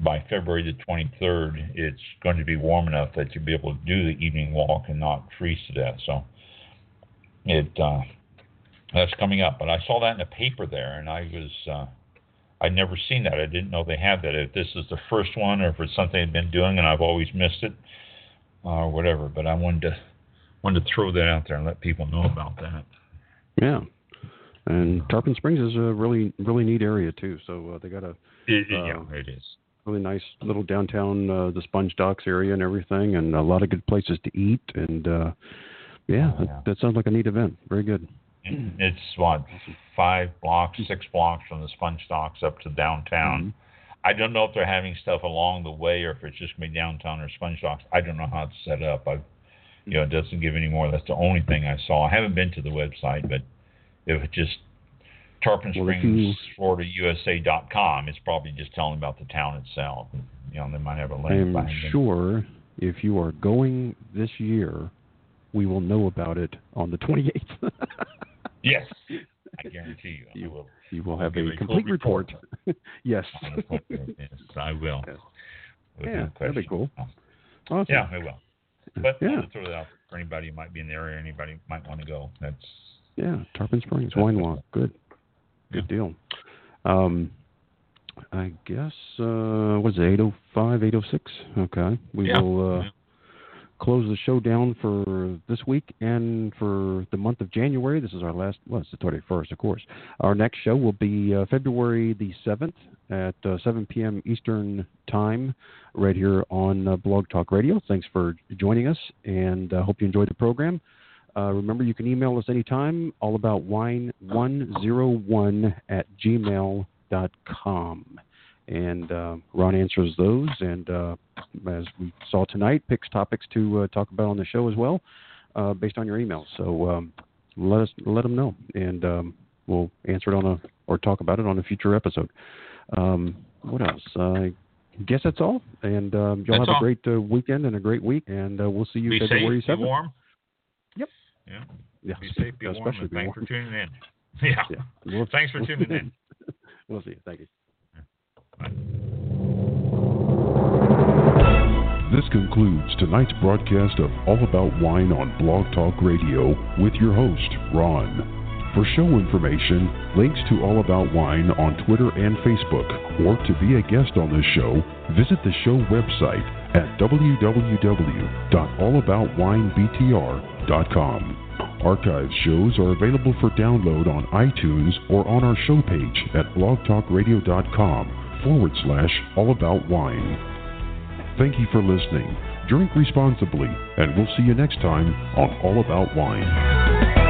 by February the 23rd, it's going to be warm enough that you'll be able to do the evening walk and not freeze to death. So it uh, that's coming up. But I saw that in the paper there, and I was uh, I'd never seen that. I didn't know they had that. If this is the first one, or if it's something they've been doing and I've always missed it, or whatever. But I wanted to wanted to throw that out there and let people know about that. Yeah. And Tarpon Springs is a really really neat area too. So uh, they got a It, Uh, yeah, it is. really nice little downtown, uh, the Sponge Docks area and everything, and a lot of good places to eat. And uh, yeah, Oh, yeah. That, that sounds like a neat event. Very good. It's what five blocks, six blocks from the Sponge Docks up to downtown. I don't know if they're having stuff along the way or if it's just gonna be downtown or Sponge Docks. I don't know how it's set up. I, you know, it doesn't give any more. That's the only thing I saw. I haven't been to the website, but if it just Tarpon Springs, Florida USA dot com, it's probably just telling about the town itself. You know, they might have a link. I am behind it. sure if you are going this year, we will know about it on the 28th. Yes, I guarantee you. You- will. you will have a complete report. yes. on the book. yes, I will. Yes. Yeah, that'd be cool. Awesome. Yeah, I will. But Yeah. I'll throw that out for anybody who might be in the area, anybody might want to go. That's Yeah, Tarpon Springs Wine. Walk. Good, good Yeah. deal. Um, I guess uh, what is it? 805, 806? Okay, we Yeah. will uh, Yeah. Close the show down for this week and for the month of January. This is our last. Well, it's the 31st, of course. Our next show will be uh, February the 7th at uh, 7 p.m. Eastern Time, right here on uh, Blog Talk Radio. Thanks for joining us, and uh, hope you enjoyed the program. Uh, remember, you can email us anytime, all about wine101 at gmail.com. And uh, Ron answers those, and uh, as we saw tonight, picks topics to uh, talk about on the show as well, uh, based on your emails. So um, let us let them know, and um, we'll answer it on a or talk about it on a future episode. Um, what else? I guess that's all. And um, y'all That's have all. a great uh, weekend and a great week, and uh, we'll see you be February safe, be warm. Yep. Yeah. Yeah, Be safe, be warm, especially and be thanks warm. for tuning in. Yeah. Yeah. We'll- Thanks for tuning in. we'll see you. Thank you. This concludes tonight's broadcast of All About Wine on Blog Talk Radio with your host, Ron. For show information, links to All About Wine on Twitter and Facebook, or to be a guest on this show, visit the show website at www.allaboutwinebtr.com. Archive shows are available for download on iTunes or on our show page at blogtalkradio.com forward slash all about wine. Thank you for listening. Drink responsibly, and we'll see you next time on All About Wine.